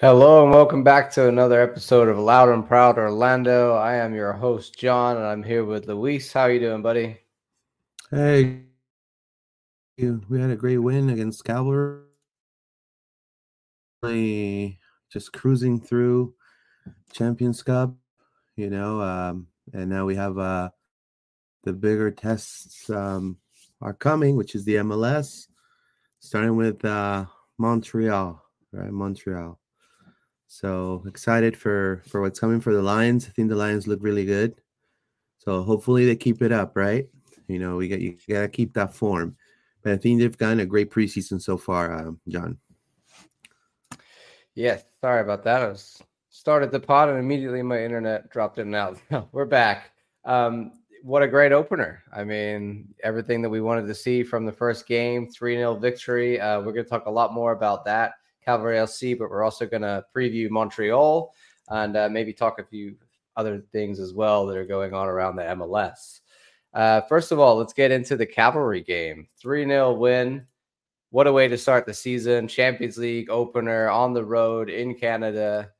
Hello and welcome back to another episode of Loud and Proud Orlando. I am your host John, and I'm here with Luis. How you doing, buddy? Hey, we had a great win against Cavalry. Just cruising through Champions Cup, you know, um, and now we have uh, the bigger tests um, are coming, which is the MLS, starting with uh, Montreal, right? Montreal. So excited for for what's coming for the Lions. I think the Lions look really good. So hopefully they keep it up, right? You know, we got you gotta keep that form. But I think they've gotten a great preseason so far, um, John. Yeah, sorry about that. I was started the pod and immediately my internet dropped in and out. we're back. Um, what a great opener. I mean, everything that we wanted to see from the first game, 3 0 victory. Uh, we're going to talk a lot more about that Cavalry LC, but we're also going to preview Montreal and uh, maybe talk a few other things as well that are going on around the MLS. Uh, first of all, let's get into the Cavalry game. 3 0 win. What a way to start the season. Champions League opener on the road in Canada.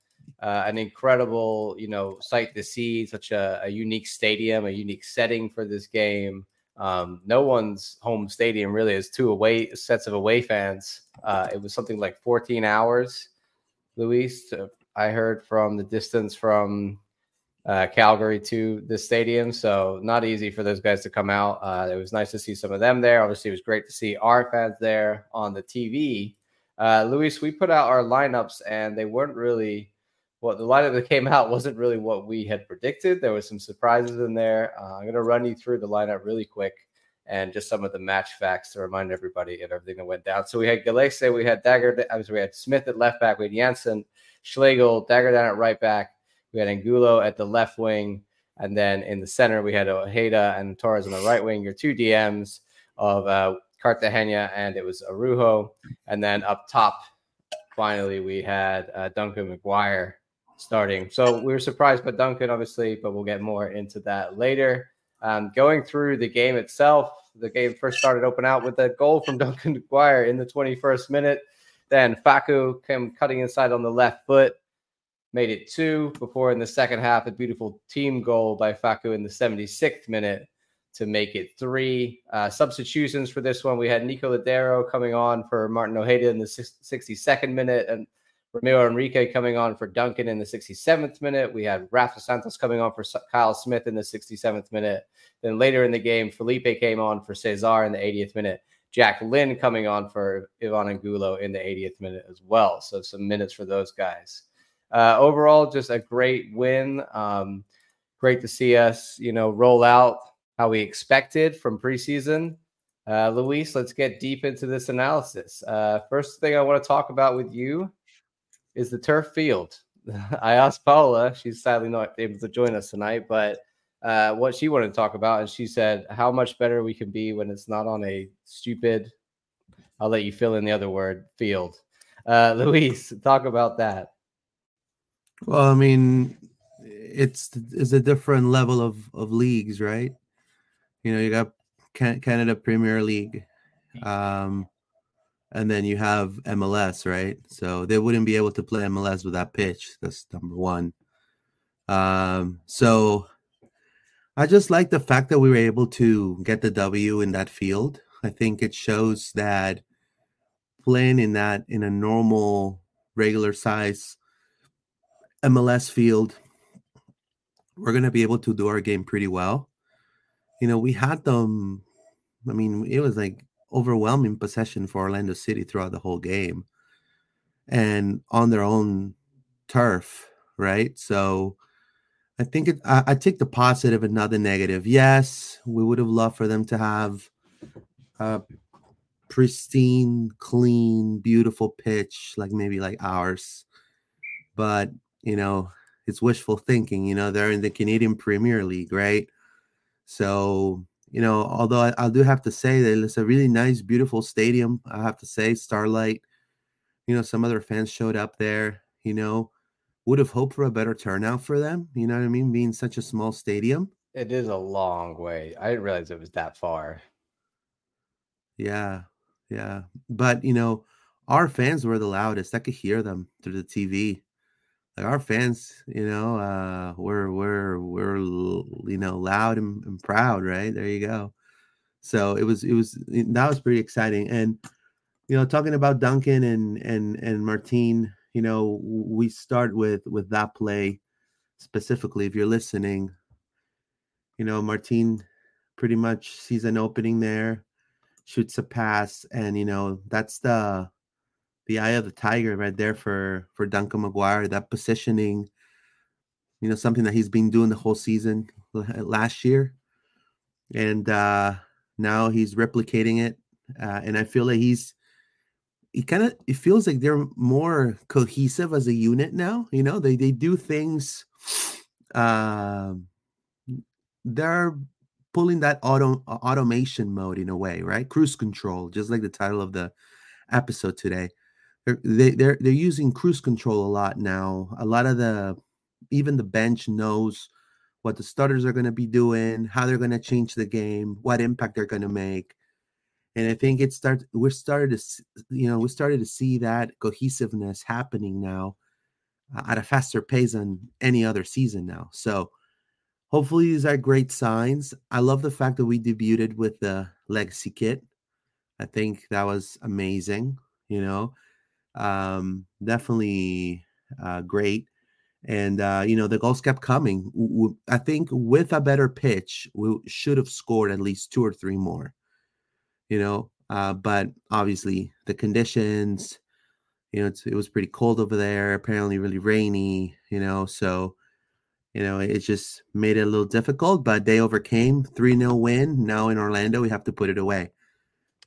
Uh, an incredible, you know, sight to see. Such a, a unique stadium, a unique setting for this game. Um, no one's home stadium really is two away sets of away fans. Uh, it was something like 14 hours, Luis. I heard from the distance from uh, Calgary to the stadium. So not easy for those guys to come out. Uh, it was nice to see some of them there. Obviously, it was great to see our fans there on the TV. Uh, Luis, we put out our lineups and they weren't really what the lineup that came out wasn't really what we had predicted. There was some surprises in there. Uh, I'm going to run you through the lineup really quick and just some of the match facts to remind everybody of everything that went down. So we had Gallese, we had Dagger, I was, we had Smith at left back, we had Jansson, Schlegel, Dagger down at right back, we had Angulo at the left wing, and then in the center we had Ojeda and Torres on the right wing. Your two DMs of uh, Cartagena and it was Araújo, and then up top, finally we had uh, Duncan McGuire starting. So we were surprised by Duncan, obviously, but we'll get more into that later. Um, going through the game itself, the game first started open out with a goal from Duncan McGuire in the 21st minute. Then Facu came cutting inside on the left foot, made it two before in the second half, a beautiful team goal by Facu in the 76th minute to make it three. Uh, substitutions for this one, we had Nico Lodeiro coming on for Martin Ojeda in the 62nd minute and Ramiro Enrique coming on for Duncan in the 67th minute. We had Rafa Santos coming on for Kyle Smith in the 67th minute. Then later in the game, Felipe came on for Cesar in the 80th minute. Jack Lynn coming on for Ivan Angulo in the 80th minute as well. So some minutes for those guys. Uh, overall, just a great win. Um, great to see us, you know, roll out how we expected from preseason. Uh, Luis, let's get deep into this analysis. Uh, first thing I want to talk about with you is the turf field. I asked Paula, she's sadly not able to join us tonight, but uh, what she wanted to talk about, and she said how much better we can be when it's not on a stupid, I'll let you fill in the other word, field. Uh, Luis, talk about that. Well, I mean, it's it's a different level of of leagues, right? You know, you got Canada Premier League, um, and then you have MLS, right? So they wouldn't be able to play MLS with that pitch. That's number one. Um, so I just like the fact that we were able to get the W in that field. I think it shows that playing in that in a normal, regular size MLS field, we're gonna be able to do our game pretty well. You know, we had them. I mean, it was like overwhelming possession for Orlando City throughout the whole game and on their own turf, right? So I think it, I, I take the positive and not the negative. Yes, we would have loved for them to have a pristine, clean, beautiful pitch, like maybe like ours. But, you know, it's wishful thinking. You know, they're in the Canadian Premier League, right? So you know, although I, I, do have to say that it's a really nice, beautiful stadium. I have to say, Starlight. You know, some other fans showed up there. You know, would have hoped for a better turnout for them. You know what I mean? Being such a small stadium. It is a long way. I didn't realize it was that far. Yeah, yeah. But you know, our fans were the loudest. I could hear them through the TV. Like our fans, you know, uh, we're we're we're you know loud and, and proud, right? There you go. So it was it was that was pretty exciting. And you know, talking about Duncan and and and Martin, you know, we start with with that play specifically. If you're listening, you know, Martin pretty much sees an opening there, shoots a pass, and you know that's the the eye of the tiger right there for for Duncan McGuire. That positioning, you know, something that he's been doing the whole season last year, and uh now he's replicating it, uh, and I feel like he's he kind of it feels like they're more cohesive as a unit now. You know, they they do things. Uh, they're pulling that auto automation mode in a way, right? Cruise control, just like the title of the episode today. They're they, they're they're using cruise control a lot now. A lot of the even the bench knows what the starters are going to be doing, how they're going to change the game, what impact they're going to make and I think it starts. We're started to, you know, we started to see that cohesiveness happening now uh, at a faster pace than any other season now. So hopefully these are great signs. I love the fact that we debuted with the legacy kit. I think that was amazing. You know, um, definitely uh, great. And uh, you know the goals kept coming. I think with a better pitch, we should have scored at least two or three more you know. Uh, but obviously the conditions, you know, it was pretty cold over there. Apparently, really rainy, you know. So, you know, it just made it a little difficult. But they overcame three 0 win. Now in Orlando, we have to put it away.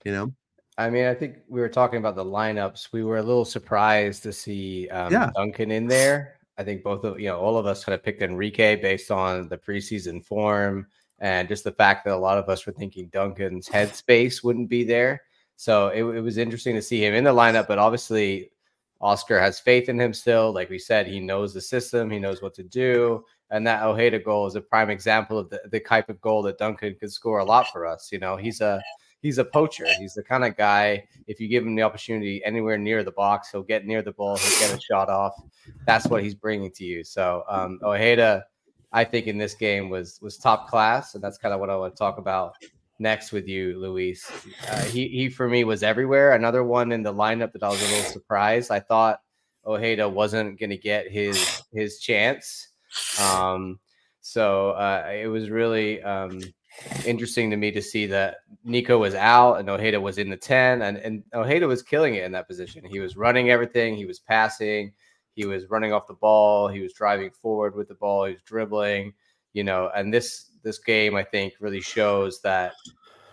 You know. I mean, I think we were talking about the lineups. We were a little surprised to see um, yeah. Duncan in there. I think both of you know all of us kind of picked Enrique based on the preseason form and just the fact that a lot of us were thinking Duncan's headspace wouldn't be there. So it, it, was interesting to see him in the lineup, but obviously Oscar has faith in him still. Like we said, he knows the system, he knows what to do. And that Ojeda goal is a prime example of the, the type of goal that Duncan could score a lot for us. You know, he's a he's a poacher. He's the kind of guy, if you give him the opportunity anywhere near the box, he'll get near the ball, he'll get a shot off. That's what he's bringing to you. So um, Ojeda I think in this game was was top class, and that's kind of what I want to talk about next with you, Luis. Uh, he he for me was everywhere. Another one in the lineup that I was a little surprised. I thought Ojeda wasn't going to get his his chance. Um, so uh, it was really um, interesting to me to see that Nico was out and Ojeda was in the 10 and, and Ojeda was killing it in that position. He was running everything, he was passing, he was running off the ball. He was driving forward with the ball. He was dribbling, you know. And this this game, I think, really shows that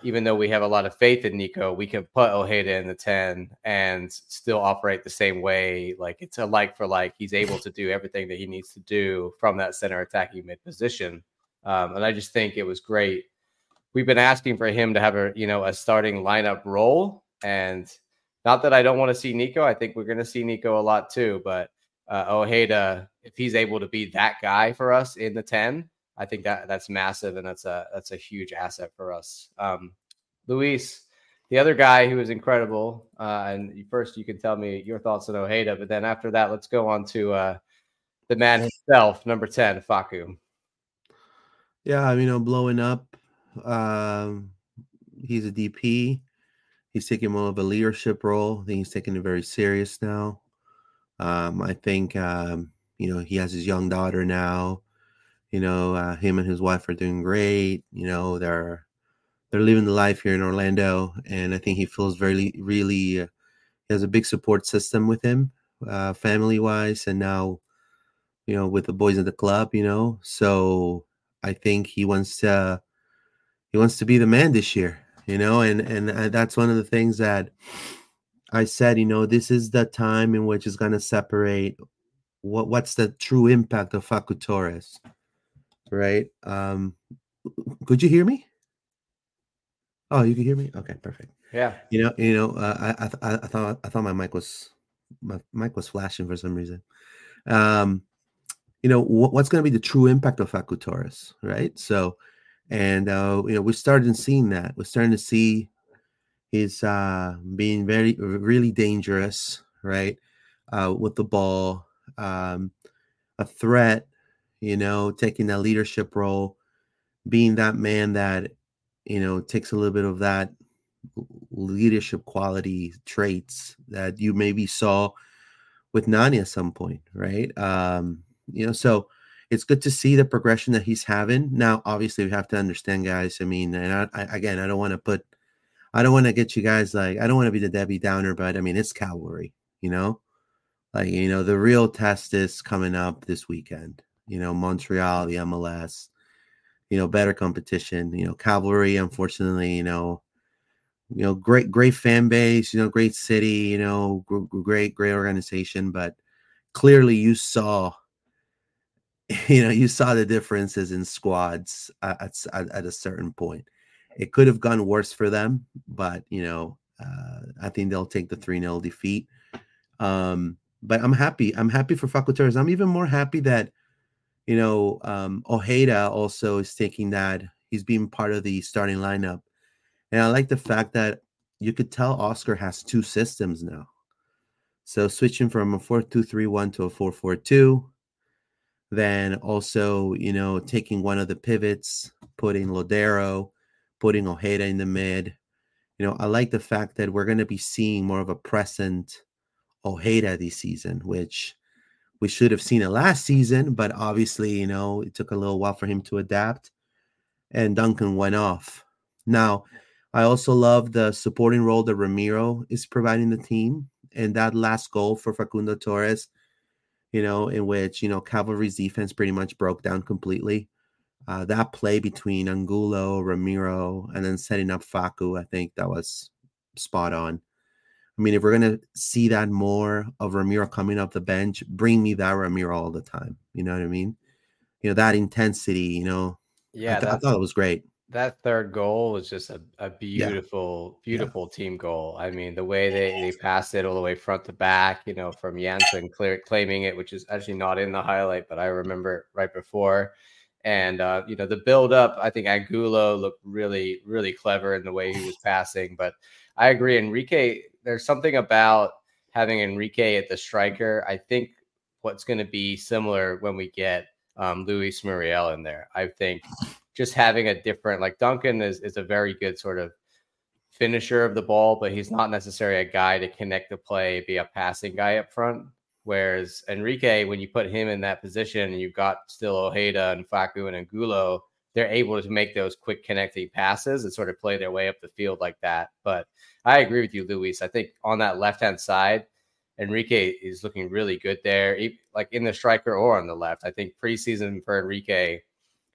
even though we have a lot of faith in Nico, we can put Ojeda in the 10 and still operate the same way. Like it's a like for like. He's able to do everything that he needs to do from that center attacking mid position. Um, and I just think it was great. We've been asking for him to have a you know a starting lineup role. And not that I don't want to see Nico. I think we're going to see Nico a lot too. But uh, Ojeda, if he's able to be that guy for us in the 10, I think that that's massive and that's a that's a huge asset for us. Um, Luis, the other guy who is incredible, uh, and first you can tell me your thoughts on Ojeda, but then after that, let's go on to uh, the man himself, number 10, Facu. Yeah, I mean, you know, blowing up. Um, he's a DP. He's taking more of a leadership role. I think he's taking it very serious now. Um, I think um, you know he has his young daughter now. You know, uh, him and his wife are doing great. You know, they're they're living the life here in Orlando, and I think he feels very really uh, he has a big support system with him, uh, family wise, and now you know with the boys in the club. You know, so I think he wants to he wants to be the man this year. You know, and and uh, that's one of the things that I said, you know, this is the time in which it's going to separate what what's the true impact of Facu Torres, right? Um, could you hear me? Oh, you can hear me. Okay, perfect. Yeah. You know, you know, uh, I, I I thought I thought my mic was my mic was flashing for some reason. Um, you know, what, what's going to be the true impact of Facu Torres, right? So, and uh, you know, we're starting seeing that. We're starting to see He's uh, being very, really dangerous, right? Uh, with the ball, um, a threat, you know, taking that leadership role, being that man that, you know, takes a little bit of that leadership quality traits that you maybe saw with Nani at some point, right? Um, you know, so it's good to see the progression that he's having. Now, obviously, we have to understand, guys. I mean, and I, I, again, I don't want to put, I don't want to get you guys like, I don't want to be the Debbie Downer, but I mean, it's cavalry, you know, like you know, the real test is coming up this weekend. You know, Montreal, the MLS, you know, better competition. You know, cavalry, unfortunately, you know, you know, great, great fan base, you know, great city, you know, great, great organization. But clearly you saw, you know, you saw the differences in squads at, at, at a certain point. It could have gone worse for them, but, you know, uh, I think they'll take the 3 0 defeat. Um, but I'm happy. I'm happy for Facu Torres. I'm even more happy that, you know, um, Ojeda also is taking that. He's being part of the starting lineup and I like the fact that you could tell Oscar has two systems now. So switching from a 4-2-3-1 to a 4-4-2, then also, you know, taking one of the pivots, putting Lodeiro, putting Ojeda in the mid. You know, I like the fact that we're going to be seeing more of a present Ojeda this season, which we should have seen it last season, but obviously, you know, it took a little while for him to adapt. And Duncan went off. Now, I also love the supporting role that Ramiro is providing the team. And that last goal for Facundo Torres, you know, in which, you know, Cavalry's defense pretty much broke down completely. Uh, that play between Angulo, Ramiro, and then setting up Facu, I think that was spot on. I mean, if we're gonna see that more of Ramiro coming off the bench, bring me that Ramiro all the time. You know what I mean? You know that intensity. You know, yeah, I, th- I thought it was great that third goal was just a, a beautiful, yeah. beautiful yeah. team goal. I mean, the way they, they passed it all the way front to back, you know, from Jansson clear, claiming it, which is actually not in the highlight, but I remember right before. And, uh, you know, the build up, I think Angulo looked really, really clever in the way he was passing. But I agree, Enrique, there's something about having Enrique at the striker. I think what's going to be similar when we get um, Luis Muriel in there. I think just having a different like Duncan is is a very good sort of finisher of the ball, but he's not necessarily a guy to connect the play, be a passing guy up front. Whereas Enrique, when you put him in that position and you've got still Ojeda and Facu and Angulo, they're able to make those quick connecting passes and sort of play their way up the field like that. But I agree with you, Luis. I think on that left hand side, Enrique is looking really good there, like in the striker or on the left. I think preseason for Enrique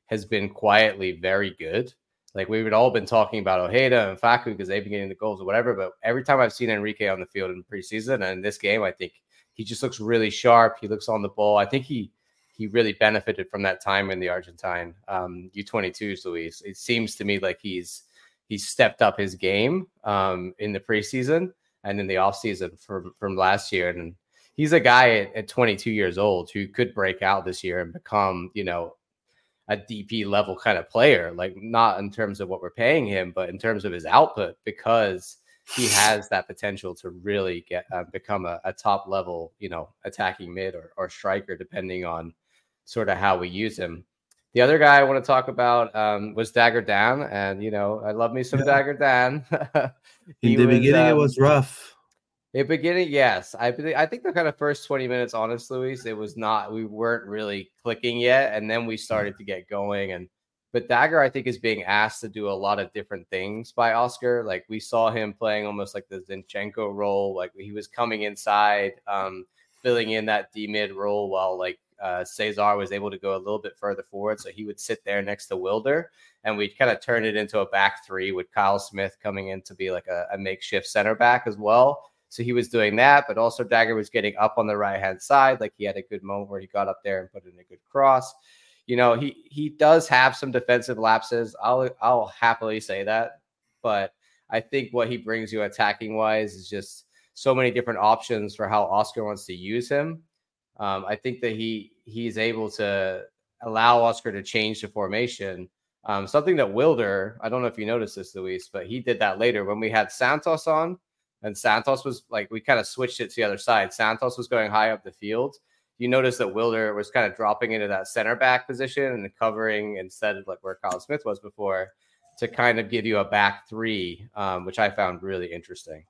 has been quietly very good. Like we've all been talking about Ojeda and Facu because they've been getting the goals or whatever. But every time I've seen Enrique on the field in preseason and in this game, I think he just looks really sharp. He looks on the ball. I think he he really benefited from that time in the Argentine um, U22s, Luis. It seems to me like he's he's stepped up his game um, in the preseason and in the offseason from from last year. And he's a guy at, at 22 years old who could break out this year and become, you know, a DP level kind of player, like not in terms of what we're paying him, but in terms of his output, because he has that potential to really get uh, become a, a, top level, you know, attacking mid or, or striker, depending on sort of how we use him. The other guy I want to talk about um, was Dagger Dan, and you know, I love me some yeah. Dagger Dan. in the was, beginning, um, it was rough. In beginning, yes. I I think the kind of first 20 minutes, honest, Luis, it was not, we weren't really clicking yet. And then we started to get going. And but Dagger, I think, is being asked to do a lot of different things by Oscar. Like we saw him playing almost like the Zinchenko role. Like he was coming inside, um, filling in that D mid role while like uh, Cesar was able to go a little bit further forward. So he would sit there next to Wilder and we'd kind of turn it into a back three with Kyle Smith coming in to be like a, a makeshift center back as well. So he was doing that, but also Dagger was getting up on the right hand side. Like he had a good moment where he got up there and put in a good cross. You know, he he does have some defensive lapses. I'll I'll happily say that, but I think what he brings you attacking wise is just so many different options for how Oscar wants to use him. Um, I think that he he's able to allow Oscar to change the formation Um, something that Wilder, I don't know if you noticed this, Luis, but he did that later when we had Santos on, and Santos was like we kind of switched it to the other side. Santos was going high up the field. You notice that Wilder was kind of dropping into that center back position and covering instead of like where Kyle Smith was before to kind of give you a back three, um, which I found really interesting.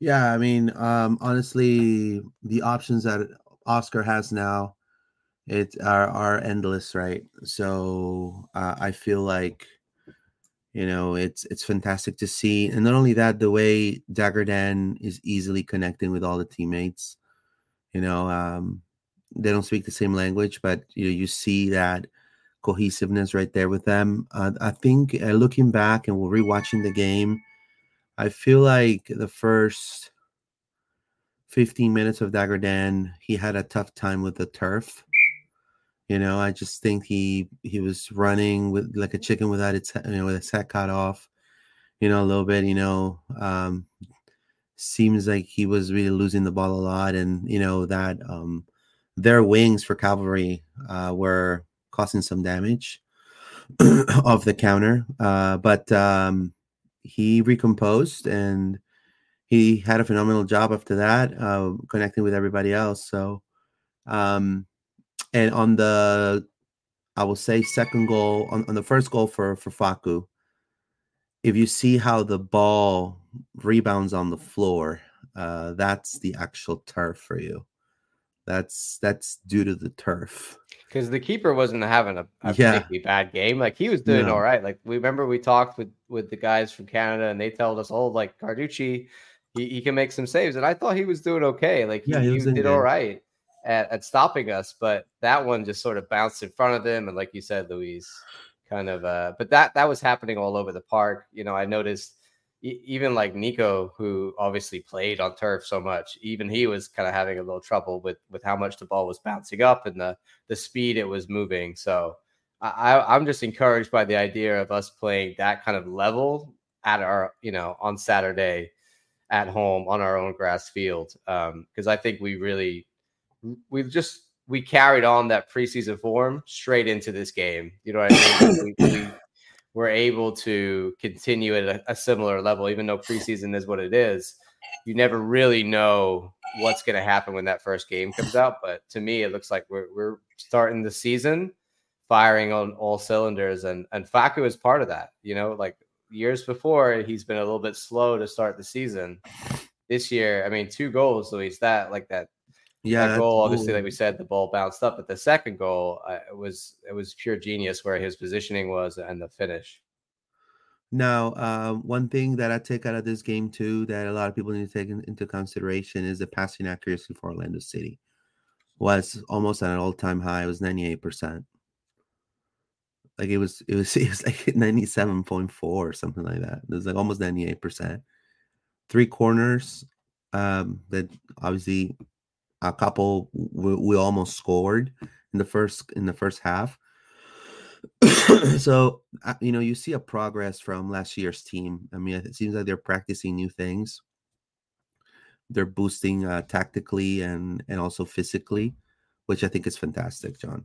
Yeah, I mean, um, honestly, the options that Oscar has now it are are endless, right? So uh, I feel like you know it's it's fantastic to see, and not only that, the way Dagger Dan is easily connecting with all the teammates. You know, um, they don't speak the same language, but you know you see that cohesiveness right there with them. Uh, I think uh, looking back and we're rewatching the game, I feel like the first 15 minutes of Dagger Dan, he had a tough time with the turf. You know, I just think he he was running with like a chicken without its you know with its head cut off. You know, a little bit. You know, um, seems like he was really losing the ball a lot, and you know that um, their wings for cavalry uh, were causing some damage of the counter. Uh, but um, he recomposed and he had a phenomenal job after that, uh, connecting with everybody else. So, um, and on the, I will say second goal on, on the first goal for for Facu. If you see how the ball rebounds on the floor, uh, that's the actual turf for you. That's that's due to the turf. Because the keeper wasn't having a, a yeah. particularly bad game. Like he was doing no. all right. Like we remember we talked with with the guys from Canada and they told us, oh, like Carducci, he, he can make some saves. And I thought he was doing okay. Like he, yeah, he, he did all right at, at stopping us, but that one just sort of bounced in front of them. And like you said, Luis, kind of uh, but that that was happening all over the park. You know, I noticed even like Nico, who obviously played on turf so much, even he was kind of having a little trouble with with how much the ball was bouncing up and the the speed it was moving. So I, I'm just encouraged by the idea of us playing that kind of level at our, you know, on Saturday at home on our own grass field. Um, Because um, I think we really, we've just we carried on that preseason form straight into this game. You know what I mean? we, we were able to continue at a, a similar level, even though preseason is what it is. You never really know what's going to happen when that first game comes out. But to me, it looks like we're, we're starting the season firing on all cylinders, and and Facu is part of that. You know, like years before, he's been a little bit slow to start the season. This year, I mean, two goals, Luis. That like that yeah, that goal, obviously, like we said, the ball bounced up, but the second goal uh, it was it was pure genius where his positioning was and the finish. Now, uh, one thing that I take out of this game too that a lot of people need to take in, into consideration is the passing accuracy for Orlando City was almost at an all time high. It was ninety eight percent. Like it was, it was, it was like ninety seven point four or something like that. It was like almost ninety eight percent. Three corners um, that obviously a couple we, we almost scored in the first in the first half. so uh, you know you see a progress from last year's team. I mean, it seems like they're practicing new things. They're boosting uh, tactically and and also physically, which I think is fantastic, John.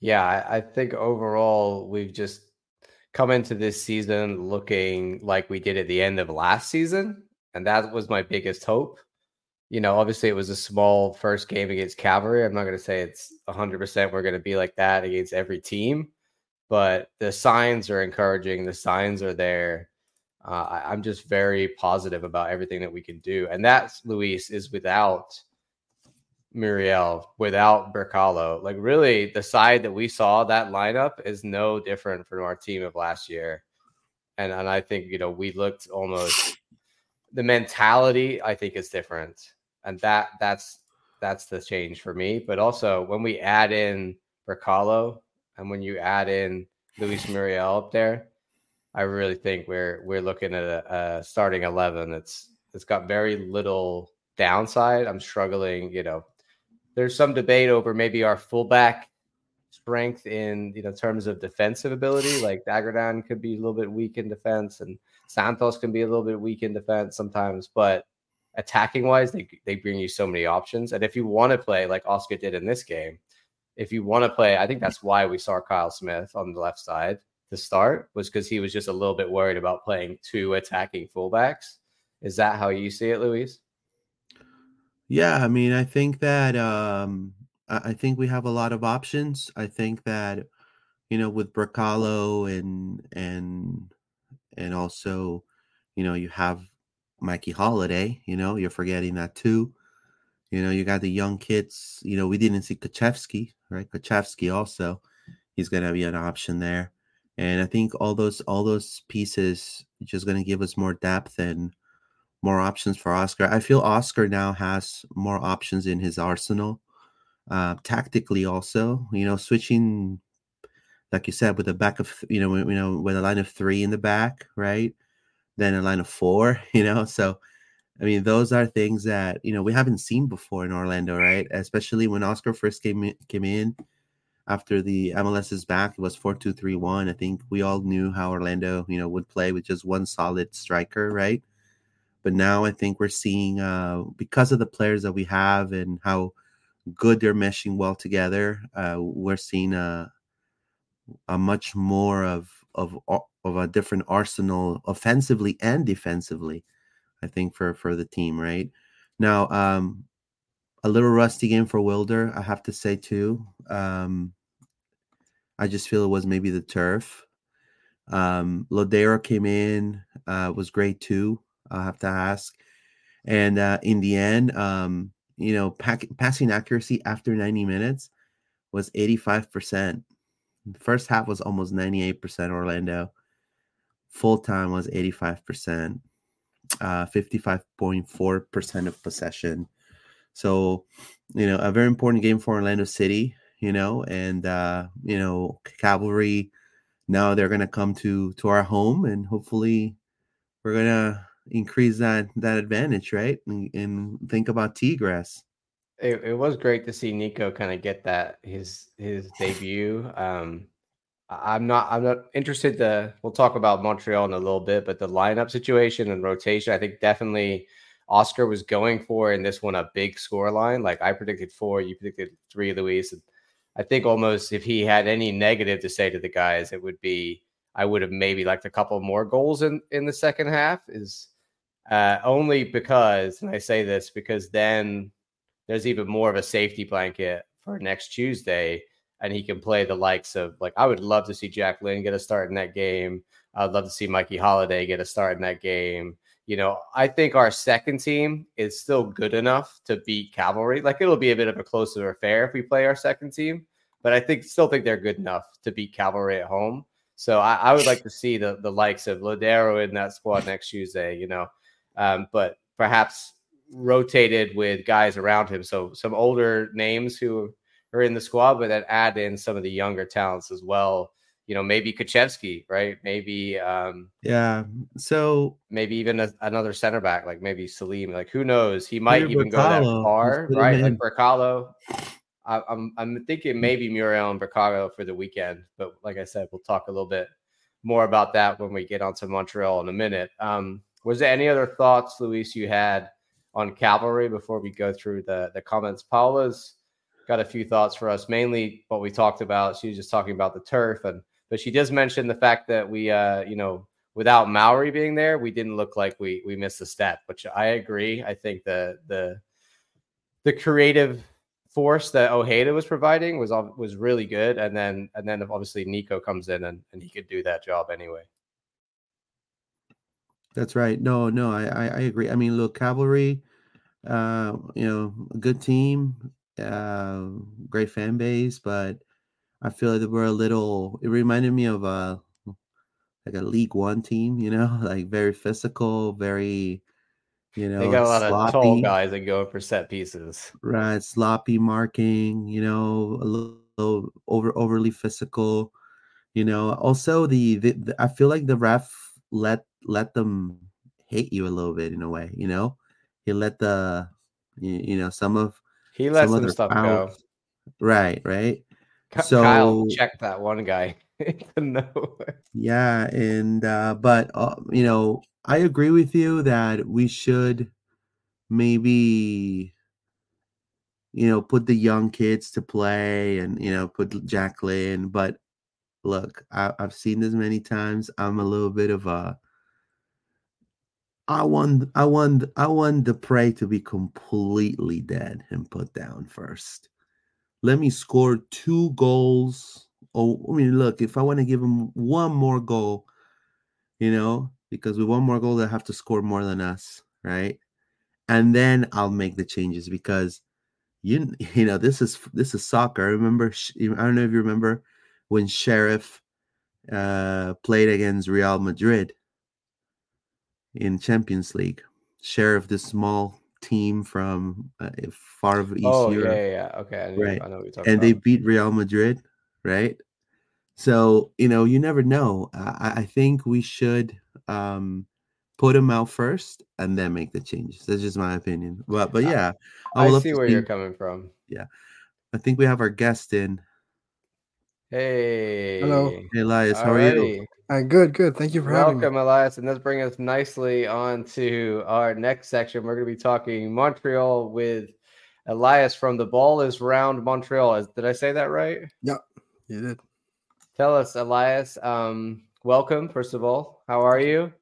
Yeah, I, I think overall we've just come into this season looking like we did at the end of last season, and that was my biggest hope you know, obviously it was a small first game against Cavalry. I'm not going to say it's 100% we're going to be like that against every team, but the signs are encouraging. The signs are there. Uh, I, am just very positive about everything that we can do. And that, Luis, is without Muriel, without Brekalo. Like, really, the side that we saw, that lineup is no different from our team of last year. And, and I think, you know, we looked almost the mentality, I think, is different and that that's that's the change for me. But also when we add in Brekalo and when you add in Luis Muriel up there, I really think we're we're looking at a, a starting eleven. It's it's got very little downside. I'm struggling, you know. There's some debate over maybe our fullback strength in you know terms of defensive ability. Like Dagger Dan could be a little bit weak in defense, and Santos can be a little bit weak in defense sometimes. But attacking wise, they they bring you so many options. And if you want to play like Oscar did in this game, if you want to play, I think that's why we saw Kyle Smith on the left side to start was because he was just a little bit worried about playing two attacking fullbacks. Is that how you see it, Luis? Yeah, I mean, I think that um, I think we have a lot of options. I think that you know with Brekalo and and and also you know you have Mikey Halliday. You know you're forgetting that too. You know you got the young kids. You know we didn't see Kulusevski, right? Kulusevski also he's going to be an option there, and I think all those all those pieces just going to give us more depth and more options for Oscar. I feel Oscar now has more options in his arsenal. Uh, tactically, also, you know, switching, like you said, with the back of, you know, you know, with a line of three in the back, right? Then a line of four, you know. So, I mean, those are things that you know we haven't seen before in Orlando, right? Especially when Oscar first came in, came in after the MLS is back, it was four two three one. I think we all knew how Orlando, you know, would play with just one solid striker, right? But now I think we're seeing uh, because of the players that we have and how good they're meshing well together, uh, we're seeing a a much more of of of a different arsenal offensively and defensively. I think for for the team right now. Um, a little rusty game for Wilder, I have to say too. Um, I just feel it was maybe the turf. Um, Lodeiro came in, uh, was great too. I'll have to ask. And uh, in the end, um, you know, pack, passing accuracy after 90 minutes was 85%. The first half was almost 98% Orlando. Full time was 85%, uh, 55.4% of possession. So, you know, a very important game for Orlando City, you know, and, uh, you know, Cavalry now they're going to come to to our home and hopefully we're going to increase that that advantage, right? And, and think about Tigres. It, it was great to see Nico kind of get that his his debut. Um, I'm not I'm not interested to. We'll talk about Montreal in a little bit, but the lineup situation and rotation, I think definitely Oscar was going for in this one a big score line. Like I predicted four, you predicted three, Luis. I think almost if he had any negative to say to the guys, it would be I would have maybe liked a couple more goals in in the second half. Is uh, only because, and I say this because then there's even more of a safety blanket for next Tuesday, and he can play the likes of like I would love to see Jack Lynn get a start in that game. I'd love to see Mikey Halliday get a start in that game. You know, I think our second team is still good enough to beat Cavalry. Like it'll be a bit of a closer affair if we play our second team, but I think still think they're good enough to beat Cavalry at home. So I, I would like to see the the likes of Lodeiro in that squad next Tuesday. You know, um, but perhaps rotated with guys around him. So some older names who are in the squad, but then add in some of the younger talents as well. You know, maybe Kulusevski, right? Maybe, um, yeah. So maybe even a, another center back, like maybe Salim. Like who knows? He might even go that far, right? Like Brekalo. I, I'm I'm thinking maybe Muriel and Brekalo for the weekend, but like I said, we'll talk a little bit more about that when we get onto Montreal in a minute. Um, was there any other thoughts, Luis, you had on cavalry before we go through the the comments? Paula's got a few thoughts for us, mainly what we talked about. She was just talking about the turf, and but she does mention the fact that we, uh, you know, without Mauri being there, we didn't look like we we missed a step. Which I agree. I think the the the creative force that Ojeda was providing was was really good, and then and then obviously Nico comes in and, and he could do that job anyway. That's right. No, no, I, I, I agree. I mean, look, Cavalry, uh, you know, a good team, uh, great fan base, but I feel like we're a little. It reminded me of a like a League One team, you know, like very physical, very, you know, they got a lot sloppy. of tall guys that go for set pieces, right? Sloppy marking, you know, a little, little over overly physical, you know. Also, the, the, the I feel like the ref let let them hate you a little bit in a way, you know. He let the you, you know some of he lets some, some stuff go. Right, right. so Kyle check that one guy. no. Yeah, and uh, but uh, you know, I agree with you that we should maybe you know, put the young kids to play and you know, put Jack Lynn. But look, I, I've seen this many times. I'm a little bit of a I want I want I want the prey to be completely dead and put down first. Let me score two goals. Oh, I mean, look, if I want to give him one more goal, you know, because with one more goal they have to score more than us, right? And then I'll make the changes because you you know this is this is soccer. I remember I don't know if you remember when Sheriff uh, played against Real Madrid in Champions League. Sheriff this small team from uh, far of East oh, Europe. yeah, yeah, okay. right. and they beat Real Madrid, right? So, you know, you never know. I, I think we should um, put them out first and then make the changes. That's just my opinion. But but yeah, I, I see where you're coming from. Yeah. I think we have our guest in. Hey. Hello. Hey Elias, how Alrighty. are you? Uh, good, good. Thank you for Welcome, having me. Welcome, Elias. And let's bring us nicely on to our next section. We're going to be talking Montreal with Elias from the Ball is Round Montreal. Did I say that right? Yep, you did. Tell us, Elias. Um, welcome, first of all. How are you?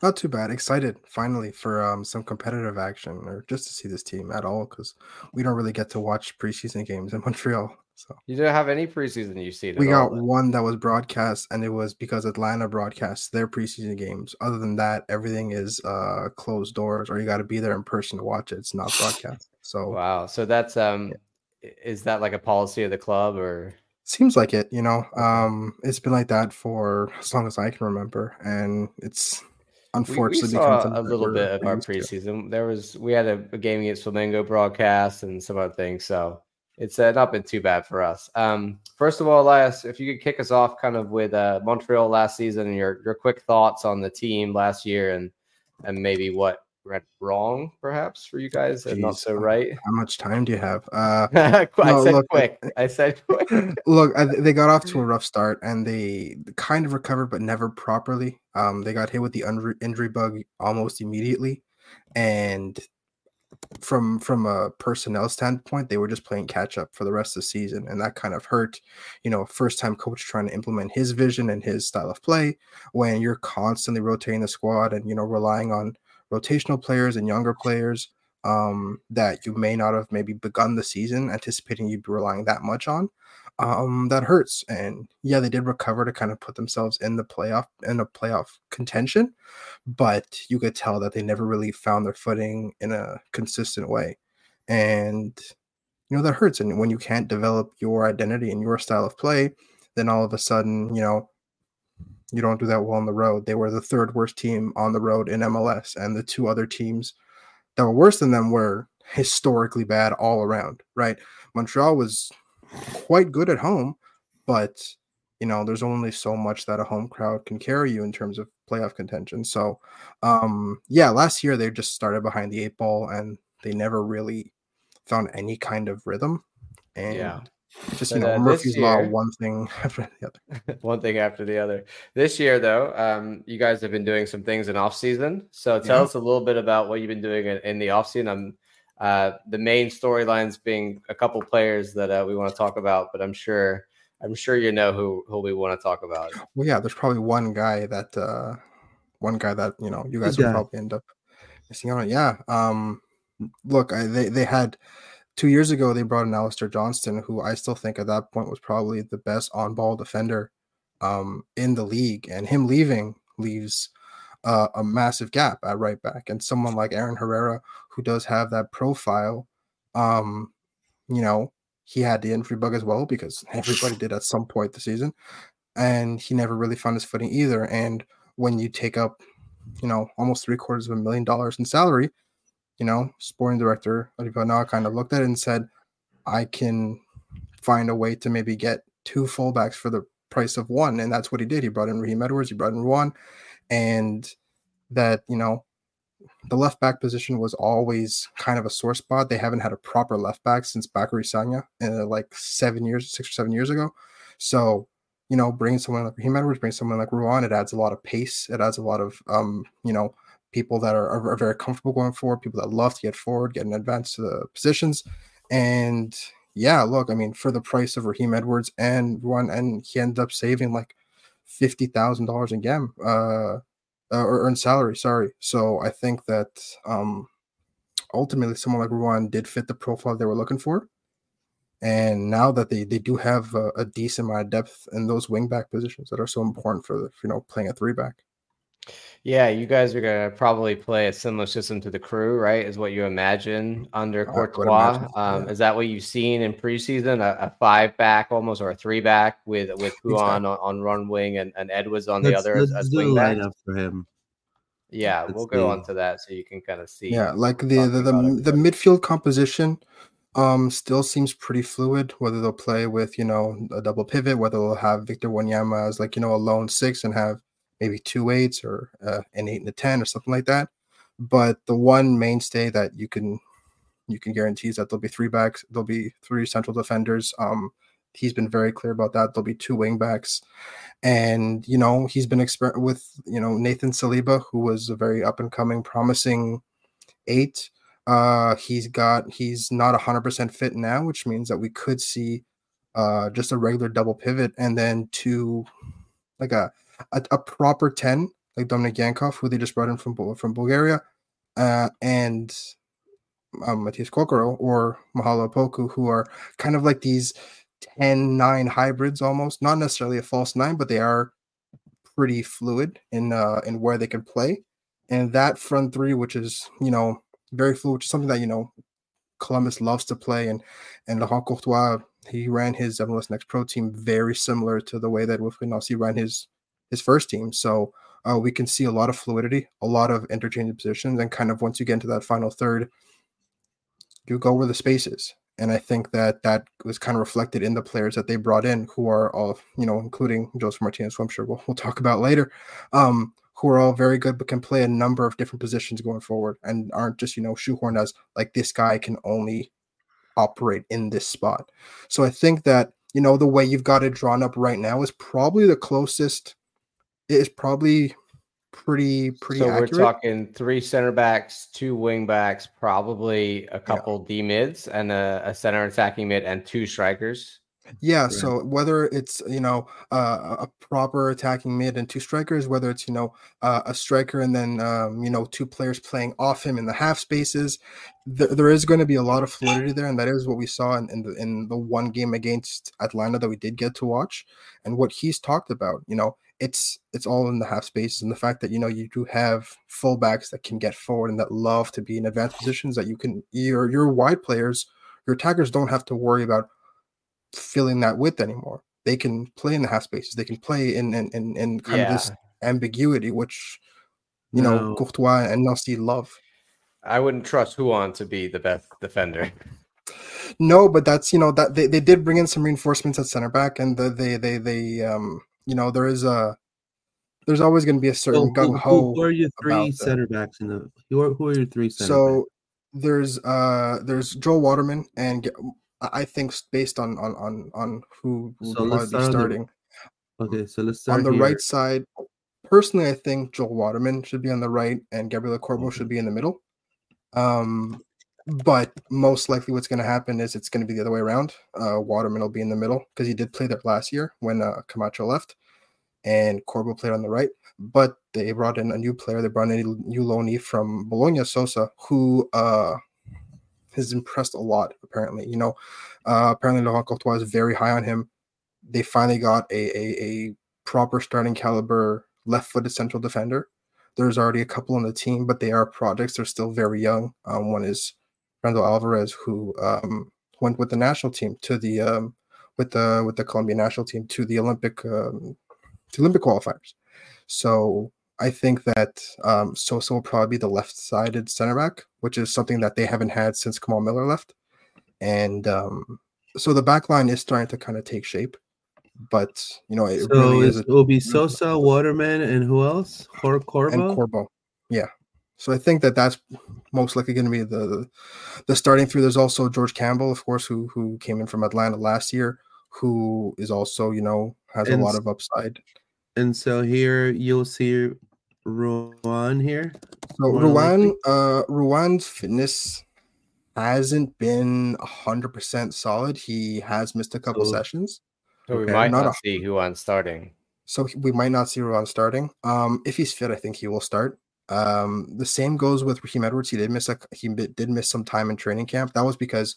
Not too bad. Excited finally for um, some competitive action or just to see this team at all because we don't really get to watch preseason games in Montreal. So you don't have any preseason you see. We got all, one that was broadcast, and it was because Atlanta broadcasts their preseason games. Other than that, everything is uh closed doors, or you got to be there in person to watch it. It's not broadcast. So wow. So that's um, yeah. is that like a policy of the club or? Seems like it. You know, um, it's been like that for as long as I can remember, and it's unfortunately we, we saw a little bit of our preseason. To. There was we had a, a game against Flamengo broadcast and some other things, so it's uh, not been too bad for us. Um, first of all, Elias, if you could kick us off kind of with uh, Montreal last season and your your quick thoughts on the team last year and and maybe what went wrong perhaps for you guys and not so right. How much time do you have? Uh, I no, said look, quick. I said quick. look, I, they got off to a rough start and they kind of recovered, but never properly. Um, they got hit with the injury bug almost immediately, and from from a personnel standpoint, they were just playing catch up for the rest of the season, and that kind of hurt. You know, first time coach trying to implement his vision and his style of play when you're constantly rotating the squad and you know relying on rotational players and younger players um, that you may not have maybe begun the season anticipating you'd be relying that much on um, that hurts. And yeah, they did recover to kind of put themselves in the playoff in a playoff contention, but you could tell that they never really found their footing in a consistent way. And you know that hurts. And when you can't develop your identity and your style of play, then all of a sudden, you know, you don't do that well on the road. They were the third worst team on the road in MLS, and the two other teams that were worse than them were historically bad all around, right? Montreal was quite good at home, but you know, there's only so much that a home crowd can carry you in terms of playoff contention. So, um, yeah, last year they just started behind the eight ball and they never really found any kind of rhythm. And yeah. just, you know, uh, Murphy's year, Law, one thing after the other. one thing after the other. This year, though, um, you guys have been doing some things in off season. So tell yeah. us a little bit about what you've been doing in, in the off season. I'm uh, the main storylines being a couple players that uh, we want to talk about, but I'm sure I'm sure you know who who we want to talk about. Well, yeah, there's probably one guy that uh, one guy that you know you guys will probably end up missing out on. Yeah. Um, look, I, they they had two years ago they brought in Alistair Johnston, who I still think at that point was probably the best on ball defender um, in the league, and him leaving leaves uh, a massive gap at right back. And someone like Aaron Herrera, who does have that profile, um, you know, he had the injury bug as well because everybody did at some point the season, and he never really found his footing either. And when you take up, you know, almost three quarters of a million dollars in salary, you know, sporting director Olivier Renard kind of looked at it and said, I can find a way to maybe get two fullbacks for the price of one. And that's what he did. He brought in Raheem Edwards, he brought in Ruan, and that you know the left back position was always kind of a sore spot. They haven't had a proper left back since Bacary Sagna, uh, like seven years, six or seven years ago. So, you know, bringing someone like Raheem Edwards, bring someone like Ruan, it adds a lot of pace. It adds a lot of, um, you know, people that are, are, very comfortable going forward, people that love to get forward, get in advance to the positions. And yeah, look, I mean, for the price of Raheem Edwards and one, and he ended up saving like fifty thousand dollars in GAM, uh, or, or in salary. Sorry. So I think that um, ultimately someone like Ruan did fit the profile they were looking for. And now that they, they do have a, a decent amount of depth in those wingback positions that are so important for, you know playing a three back. Yeah, you guys are gonna probably play a similar system to the crew, right? Is what you imagine under Courtois. Um, yeah. Is that what you've seen in preseason? A, a, five back almost or a three back with with Ruan on, on run wing and, and Edwards on let's, the other let's as, as wing back for him. Yeah, let's we'll go on to that so you can kind of see. Yeah, like the the the, the midfield composition um still seems pretty fluid whether they'll play with you know a double pivot whether they'll have victor wanyama as like you know a lone six and have maybe two eights or uh, an eight and a ten or something like that. But the one mainstay that you can you can guarantee is that there'll be three backs, there'll be three central defenders. Um, he's been very clear about that. There'll be two wing backs, and you know he's been with you know Nathan Saliba, who was a very up and coming, promising eight. Uh, he's got he's not hundred percent fit now, which means that we could see uh just a regular double pivot and then two like a a, a proper 10 like Dominik Yankov, who they just brought in from from Bulgaria, uh, and um, Matías Coccaro or Mahala Opoku, who are kind of like these 10 9 hybrids almost, not necessarily a false nine, but they are pretty fluid in uh, in where they can play. And that front three, which is you know very fluid, which is something that you know Columbus loves to play, and and Laurent Courtois he ran his MLS Next Pro team very similar to the way that Wilfried Nancy ran his his first team. So uh, we can see a lot of fluidity, a lot of interchanging positions, and kind of once you get into that final third, you go where the space is. And I think that that was kind of reflected in the players that they brought in, who are all, you know, including Josef Martinez, who I'm sure we'll, we'll talk about later, um, who are all very good, but can play a number of different positions going forward and aren't just, you know, shoehorned as like this guy can only operate in this spot. So I think that, you know, the way you've got it drawn up right now is probably the closest is probably pretty pretty. So accurate. we're talking three center backs, two wing backs, probably a couple yeah. D mids, and a, a, center attacking mid, and two strikers. Yeah. Right. So whether it's you know uh, a proper attacking mid and two strikers, whether it's you know uh, a striker and then um, you know two players playing off him in the half spaces, th- there is going to be a lot of fluidity there, and that is what we saw in in the, in the one game against Atlanta that we did get to watch, and what he's talked about. You know, it's it's all in the half spaces and the fact that you know you do have fullbacks that can get forward and that love to be in advanced positions that you can your your wide players your attackers don't have to worry about filling that width anymore they can play in the half spaces they can play in in in, in kind yeah. of this ambiguity which you no. know Courtois and Nancy love I wouldn't trust Huan to be the best defender no but that's you know that they, they did bring in some reinforcements at center back and the, they they they um you know, there is a there's always going to be a certain gung ho. Who are your three center backs in the? Who are, who are your three center? So backs? there's uh there's Joel Waterman, and I think based on on on on who will so probably be starting. The, okay, so let's start on the here. right side. Personally, I think Joel Waterman should be on the right, and Gabriel Corbo okay. should be in the middle. Um, but most likely what's going to happen is it's going to be the other way around. Uh, Waterman will be in the middle because he did play there last year when uh, Camacho left, and Corbo played on the right. But they brought in a new player. They brought in a new loanee from Bologna, Sosa, who uh, has impressed a lot. Apparently, you know, uh, apparently Laurent Courtois is very high on him. They finally got a, a, a proper starting caliber left-footed central defender. There's already a couple on the team, but they are projects. They're still very young. Um, one is Randall Alvarez, who um, went with the national team to the um, with the with the Colombian national team to the Olympic um, to Olympic qualifiers. So I think that um, Sosa will probably be the left-sided center back, which is something that they haven't had since Kamal Miller left. And um, so the back line is starting to kind of take shape. But you know, it so really is. It will be Sosa, Waterman, and who else? Cor- Corbo. And Corbo. Yeah. So I think that that's most likely going to be the the starting three. There's also George Campbell, of course, who who came in from Atlanta last year, who is also you know has and, a lot of upside. And so here you'll see Ruan here. So Ruan, uh, Ruan's fitness hasn't been hundred percent solid. He has missed a couple So- sessions, So we Okay. might Not not, see who on starting. so we might not see Ruan starting. Um, if he's fit, I think he will start. Um, the same goes with Raheem Edwards. He did miss a he did miss some time in training camp. That was because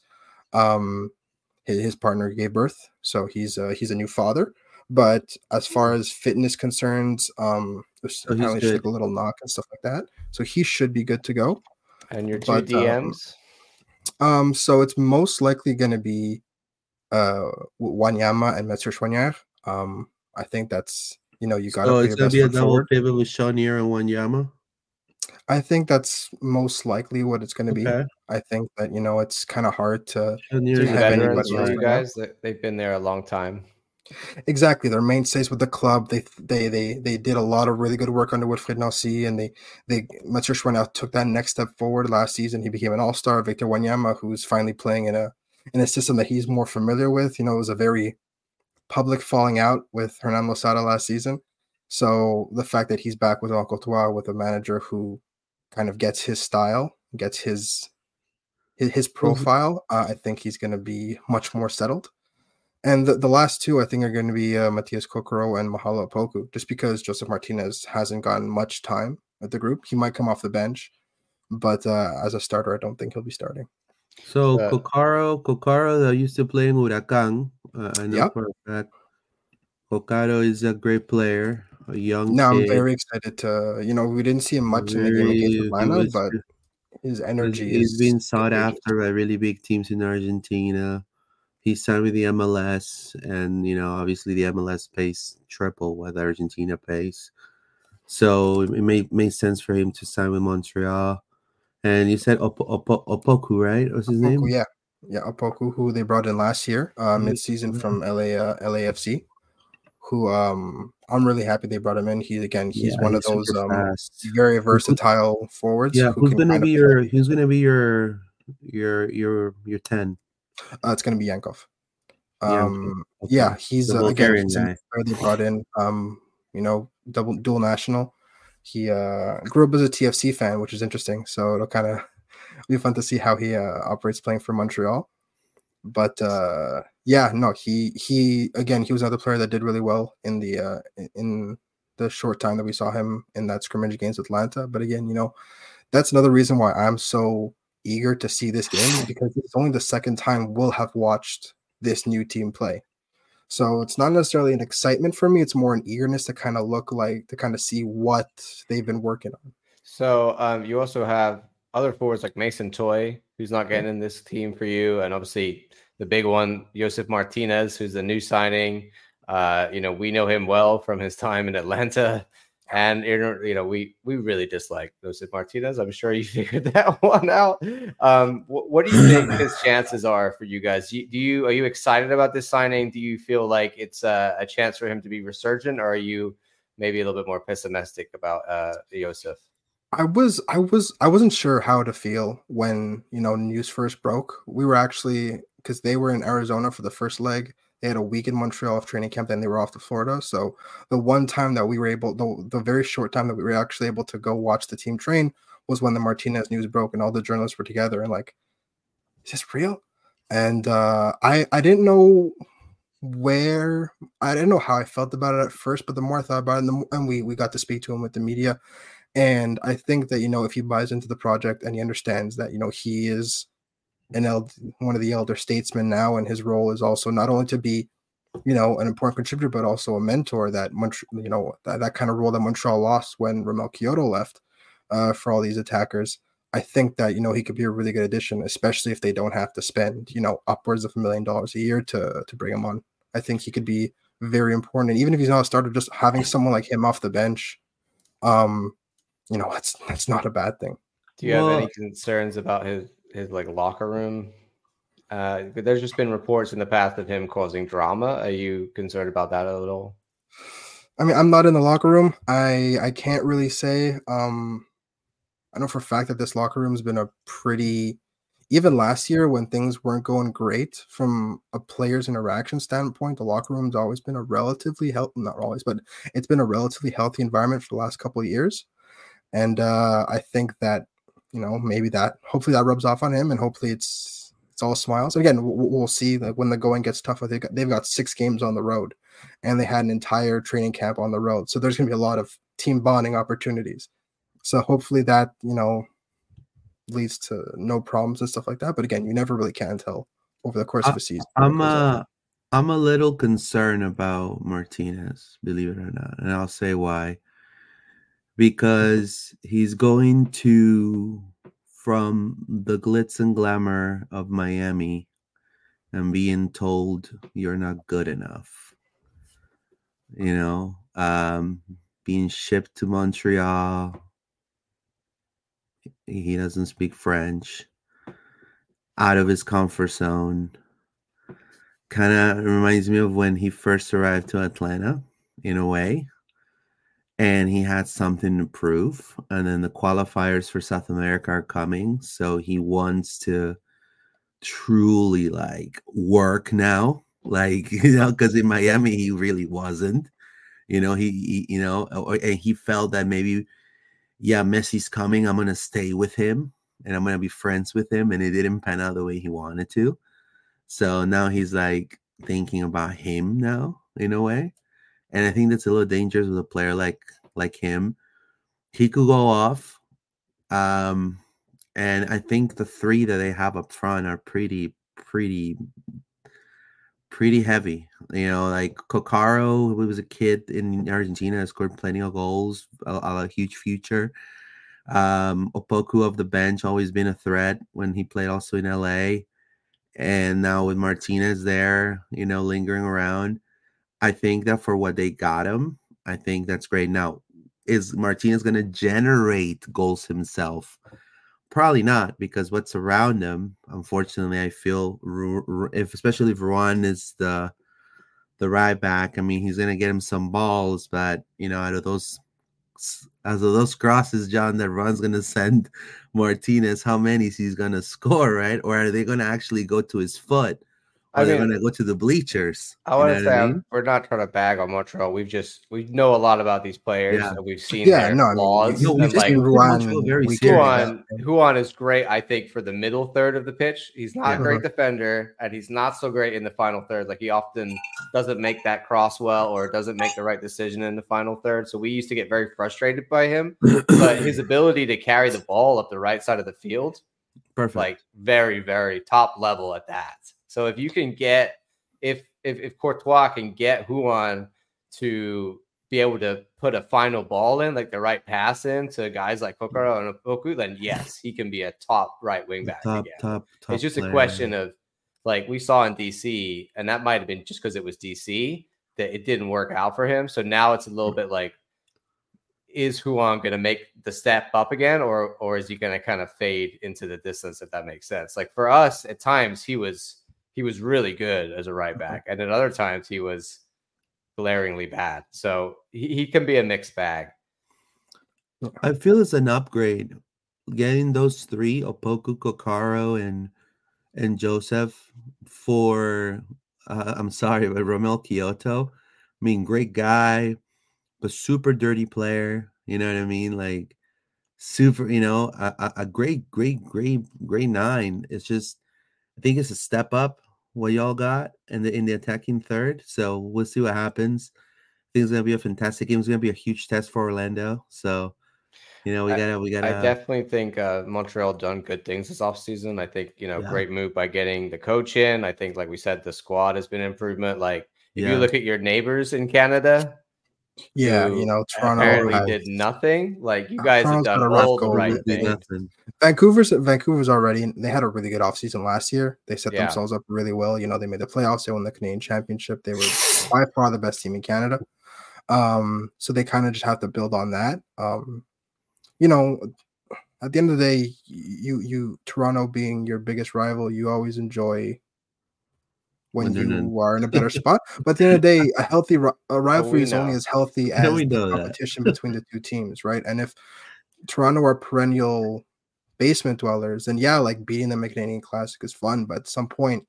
um his, his partner gave birth, so he's uh, he's a new father. But as far as fitness concerns, um, So apparently just like a little knock and stuff like that. So he should be good to go. And your two But, um, DMs. Um, so it's most likely going to be uh Wanyama and Mathieu Choinière. Um, I think that's you know you got to So it's gonna be a double forward. pivot with Choinière and Wanyama. I think that's most likely what it's going to be. Okay. I think that you know it's kind of hard to is have anybody you right guys. That they've been there a long time. exactly their mainstays with the club. They they they they did a lot of really good work under Wilfried Nancy, and they they Schwanier took that next step forward last season. He became an all star. Victor Wanyama, who's finally playing in a in a system that he's more familiar with. You know, it was a very public falling out with Hernan Losada last season. So the fact that he's back with Tua with a manager who kind of gets his style, gets his his, his profile, uh, I think he's going to be much more settled. And the, the last two, I think, are going to be uh, Matías Coccaro and Mahalo Poku, just because Josef Martinez hasn't gotten much time at the group. He might come off the bench, but uh, as a starter, I don't think he'll be starting. So Uh, Coccaro, Coccaro that used to play in Huracan. Uh, I know Yep. for a fact. Coccaro is a great player, a young Now I'm very excited to, you know, we didn't see him much in the game against very- Atlanta, was- but his energy he's is been sought contagious. after by really big teams in Argentina. He signed with the MLS, and you know, obviously the MLS pays triple what Argentina pays. So it made made sense for him to sign with Montreal. And you said Op- Op- Opoku, right? What's his name? Yeah, yeah, Opoku, who they brought in last year, uh, Mhm. mid-season Mhm. from LA uh, LAFC. Who um I'm really happy they brought him in. He again, he's Yeah, one of those um very versatile forwards. Yeah, who who's gonna be play- your who's gonna be your your your your ten? Uh, it's going to be Yankov. Um, okay. yeah, he's uh, again he's guy. they brought in. Um, you know, double dual national. He uh grew up as a TFC fan, which is interesting. So it'll kind of be fun to see how he uh, operates playing for Montreal. But uh, yeah, no, he he again he was another player that did really well in the uh, in the short time that we saw him in that scrimmage against Atlanta. But again, you know, that's another reason why I'm so eager to see this game because it's only the second time we'll have watched this new team play. So it's not necessarily an excitement for me, it's more an eagerness to kind of look like to kind of see what they've been working on. So um, you also have other forwards like Mason Toye, who's not getting in this team for you, and obviously the big one, Josef Martinez, who's the new signing. Uh, you know, we know him well from his time in Atlanta, and you know, we we really dislike Josef Martinez. I'm sure you figured that one out. Um, wh- what do you think his chances are for you guys? Do you, do you are you excited about this signing? Do you feel like it's a, a chance for him to be resurgent, or are you maybe a little bit more pessimistic about uh, Josef? I was I was I wasn't sure how to feel when you know news first broke. We were actually because they were in Arizona for the first leg. They had a week in Montreal of training camp, then they were off to Florida. So the one time that we were able, the, the very short time that we were actually able to go watch the team train was when the Martinez news broke and all the journalists were together and like, is this real? And uh, I I didn't know where I didn't know how I felt about it at first, but the more I thought about it, and, the, mo- and we we got to speak to him with the media, and I think that you know if he buys into the project and he understands that you know he is an eld- one of the elder statesmen now, and his role is also not only to be you know an important contributor but also a mentor that Mont- you know that, that kind of role that Montreal lost when Romell Quioto left uh, for all these attackers. I think that you know he could be a really good addition, especially if they don't have to spend you know upwards of a million dollars a year to to bring him on. I think he could be very important, and even if he's not a starter, just having someone like him off the bench, um, you know, that's that's not a bad thing. Do you have any concerns about his his like locker room? Uh, there's just been reports in the past of him causing drama. Are you concerned about that at all? I mean, I'm not in the locker room. I I can't really say. Um, I know for a fact that this locker room has been a pretty, even last year when things weren't going great from a player's interaction standpoint, the locker room's always been a relatively healthy, not always, but it's been a relatively healthy environment for the last couple of years. And uh, I think that you know, maybe that hopefully that rubs off on him, and hopefully it's it's all smiles. Again, we'll, we'll see. Like when the going gets tougher. they've got, they've got six games on the road, and they had an entire training camp on the road, so there's going to be a lot of team bonding opportunities. So hopefully that you know leads to no problems and stuff like that. But again, you never really can tell over the course I, of a season. I'm uh I'm a little concerned about Martinez, believe it or not, and I'll say why. Because he's going to from the glitz and glamour of Miami and being told you're not good enough. You know, um, being shipped to Montreal. He doesn't speak French. Out of his comfort zone. Kind of reminds me of when he first arrived to Atlanta, in a way. And he had something to prove. And then the qualifiers for South America are coming. So he wants to truly like work now. Like, you know, because in Miami, he really wasn't you know, he, he you know, and he felt that maybe, yeah, Messi's coming. I'm gonna stay with him and I'm gonna be friends with him. And it didn't pan out the way he wanted to. So now he's like thinking about him now in a way. And I think that's a little dangerous with a player like like him. He could go off. Um, and I think the three that they have up front are pretty, pretty pretty heavy. You know, like Coccaro, who was a kid in Argentina, scored plenty of goals, a, a, huge future. Um, Opoku of the bench, always been a threat when he played also in LA. And now with Martinez there, you know, lingering around, I think that for what they got him, I think that's great. Now, is Martinez going to generate goals himself? Probably not because what's around him. Unfortunately, I feel if especially if Ruan is the the right back. I mean, he's gonna get him some balls, but you know, out of those as of those crosses, John, that Ruan's gonna send Martinez, how many he's gonna score, right? Or are they gonna actually go to his foot? I mean, they're going to go to the bleachers. I want to say I mean? we're not trying to bag on Montreal. We've just we know a lot about these players yeah. and we've seen yeah, their no, flaws. I mean, no, like Ruan, Ruan is great, I think, for the middle third of the pitch. He's not yeah. a great defender, and he's not so great in the final third. Like he often doesn't make that cross well or doesn't make the right decision in the final third. So we used to get very frustrated by him. but his ability to carry the ball up the right side of the field, perfect, like very, very top level at that. So if you can get if if, if Courtois can get Ruan to be able to put a final ball in, like the right pass in to guys like Coccaro and Opoku, then yes, he can be a top right wing back top, again. Top, top it's just player. a question of like we saw in DC, and that might have been just because it was DC that it didn't work out for him. So now it's a little bit like, is Ruan going to make the step up again, or or is he going to kind of fade into the distance? If that makes sense. Like for us, at times he was he was really good as a right back, and at other times he was glaringly bad. So he, he can be a mixed bag. I feel it's an upgrade getting those three Opoku, Coccaro, and and Josef for uh, I'm sorry, but Romell Quioto. I mean, great guy, but super dirty player. You know what I mean? Like super, you know, a, a great, great, great, great nine. It's just I think it's a step up what y'all got in the in the attacking third. So we'll see what happens. I think it's gonna be a fantastic game. It's gonna be a huge test for Orlando. So you know, we gotta we gotta I definitely think uh Montreal done good things this offseason. I think, you know, yeah. great move by getting the coach in. I think like we said, the squad has been improvement. Like if yeah. you look at your neighbors in Canada, yeah, you know, Toronto apparently did nothing. Like you guys Toronto's have done all the right things. Vancouver's Vancouver's already they had a really good offseason last year. They set yeah. themselves up really well. You know, they made the playoffs, they won the Canadian championship. They were by far the best team in Canada. Um, so they kind of just have to build on that. Um, you know, at the end of the day, you you Toronto being your biggest rival, you always enjoy when, when you are in a better spot. But at the end of the day, a healthy a oh, rivalry is only as healthy as the competition between the two teams, right? And if Toronto are perennial basement dwellers, then yeah, like beating them at Canadian Classic is fun, but at some point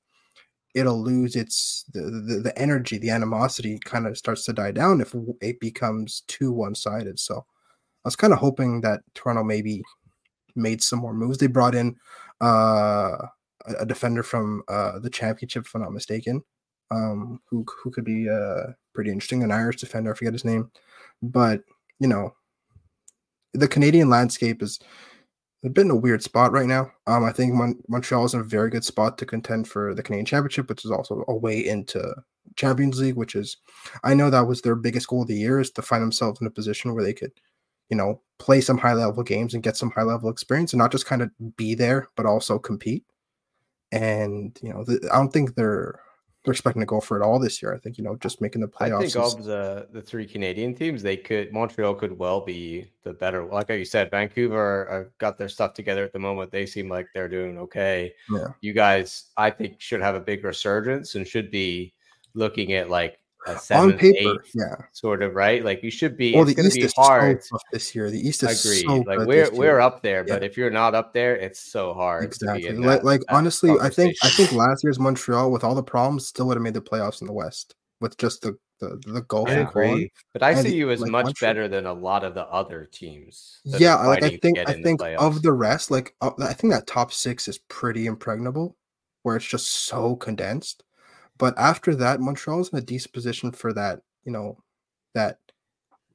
it'll lose its the, the, the energy, the animosity kind of starts to die down if it becomes too one sided. So I was kind of hoping that Toronto maybe made some more moves. They brought in uh, a defender from uh, the championship, if I'm not mistaken, um, who who could be uh, pretty interesting. An Irish defender, I forget his name, but you know, the Canadian landscape is a bit in a weird spot right now. Um, I think Mon- Montreal is in a very good spot to contend for the Canadian Championship, which is also a way into Champions League. Which is, I know that was their biggest goal of the year is to find themselves in a position where they could, you know, play some high level games and get some high level experience, and not just kind of be there, but also compete. And you know, the, I don't think they're they're expecting to go for it all this year. I think you know just making the playoffs. I think is... of the the three Canadian teams, they could Montreal could well be the better. Like you said, Vancouver uh, got their stuff together at the moment. They seem like they're doing okay. Yeah. You guys, I think, should have a big resurgence and should be looking at like on paper, yeah, sort of right. Like you should be. Well, the East is hard so this year. The East is agreed. So like we're we're up there, but yeah. if you're not up there, it's so hard. Exactly. Like, like honestly, I think I think last year's Montreal, with all the problems, still would have made the playoffs in the West with just the the, the goal. I agree, but I see you as like, much Montreal. better than a lot of the other teams. Yeah, like I think I think of the rest, like uh, I think that top six is pretty impregnable, where it's just so condensed. But after that, Montreal's in a decent position for that, you know, that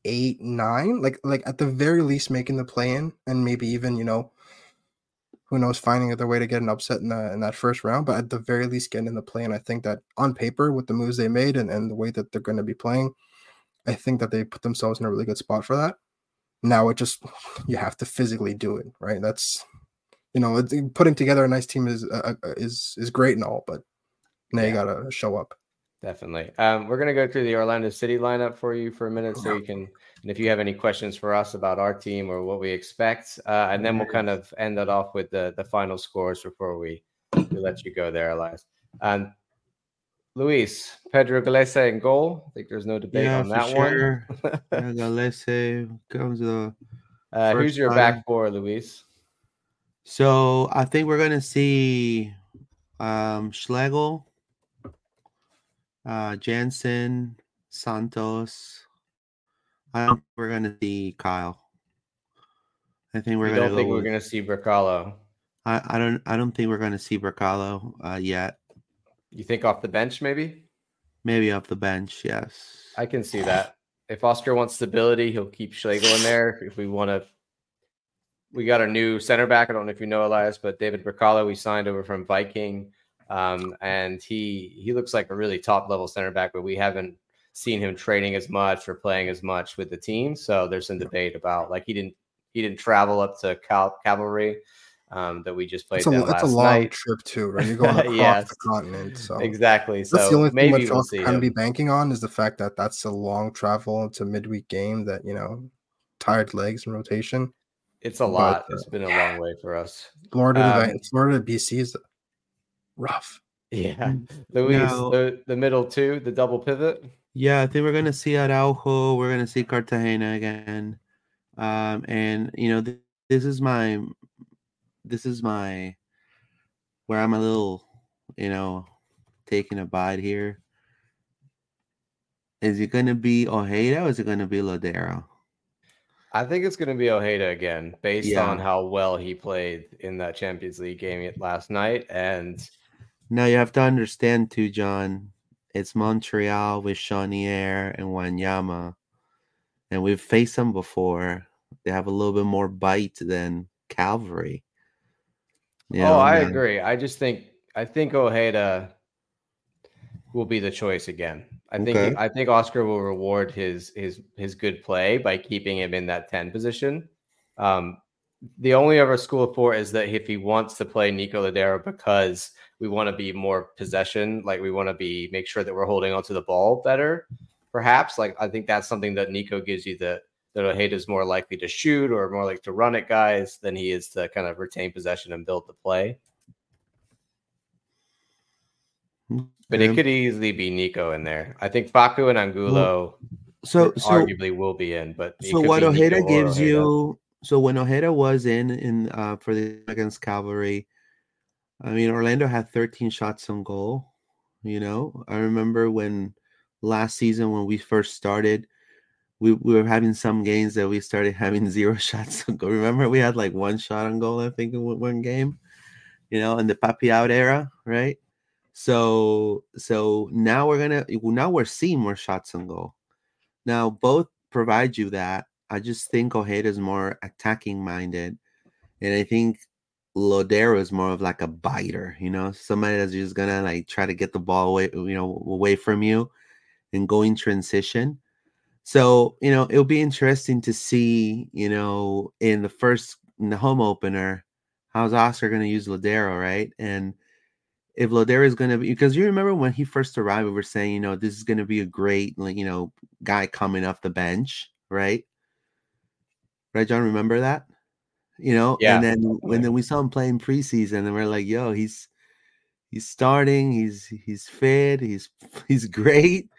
eight, nine, like like at the very least making the play in and maybe even, you know, who knows, finding other way to get an upset in that in that first round, but at the very least getting in the play. And I think that on paper, with the moves they made and, and the way that they're going to be playing, I think that they put themselves in a really good spot for that. Now it just you have to physically do it, right? That's you know, putting together a nice team is uh, uh is is great and all, but now yeah. you gotta show up. Definitely. Um, we're gonna go through the Orlando City lineup for you for a minute, so you can. And if you have any questions for us about our team or what we expect, uh, and then we'll kind of end that off with the the final scores before we, we let you go there, Elias. Um, Luis, Pedro Gallese in goal. I think there's no debate yeah, on that sure. one. yeah, Gallese comes the. Uh, who's your time. back four, Luis? So I think we're gonna see um, Schlegel, uh, Jansson, Santos. I don't think we're gonna see Kyle. I think we're gonna. Don't think with, we're gonna see Brekalo. I, I don't. I don't think we're gonna see Brekalo uh, yet. You think off the bench, maybe? Maybe off the bench. Yes, I can see that. If Oscar wants stability, he'll keep Schlegel in there. If we want to, we got a new center back. I don't know if you know Elias, but David Brekalo we signed over from Viking. Um, and he he looks like a really top level center back, but we haven't seen him training as much or playing as much with the team. So there's some debate about like he didn't he didn't travel up to Cal- Cavalry um, that we just played. That's a, that's a long night. trip too, right? You're going across yes, the continent, so exactly. That's so the only thing maybe we'll kind of be banking on is the fact that that's a long travel. It's a midweek game that you know, tired legs and rotation. It's a lot. But, uh, it's been a long way for us. Florida, um, Florida, BC is rough. Yeah, mm, Luis, now, the, the middle two, the double pivot. Yeah, I think we're gonna see Araújo. We're gonna see Cartagena again, um, and you know th- this is my, this is my, where I'm a little, you know, taking a bite here. Is it gonna be Ojeda or is it gonna be Lodeiro? I think it's going to be Ojeda again, based yeah. on how well he played in that Champions League game last night. And now you have to understand too, John. It's Montreal with Choinière and Wanyama, and we've faced them before. They have a little bit more bite than Cavalry. You know, oh, I agree. I just think I think Ojeda will be the choice again. I think okay. I think Oscar will reward his his his good play by keeping him in that 10 position. Um, the only other school of thought is that if he wants to play Nico Lodeiro because we want to be more possession, like we want to be make sure that we're holding onto the ball better, perhaps. Like I think that's something that Nico gives you that that Ojeda is more likely to shoot or more like to run at guys than he is to kind of retain possession and build the play. But it could easily be Nico in there. I think Facu and Angulo so, so arguably will be in, but so what Ojeda gives Ojeda. you so when Ojeda was in in uh, for the against Cavalry, I mean Orlando had 13 shots on goal. You know, I remember when last season when we first started, we, we were having some games that we started having zero shots on goal. Remember, we had like one shot on goal, I think, in one game, you know, in the Papi out era, right? So so now we're gonna now we're seeing more shots on goal. Now both provide you that. I just think Ojeda is more attacking minded, and I think Lodeiro is more of like a biter, you know, somebody that's just gonna like try to get the ball away, you know, away from you and go in transition. So, you know, it'll be interesting to see, you know, in the first in the home opener, how's Oscar gonna use Lodeiro, right? And if Lodeiro is gonna be because you remember when he first arrived, we were saying, you know, this is gonna be a great, like, you know, guy coming off the bench, right? Right, John, remember that? you know. Yeah. And then when then we saw him playing preseason, and we're like, yo, he's he's starting, he's he's fit, he's he's great,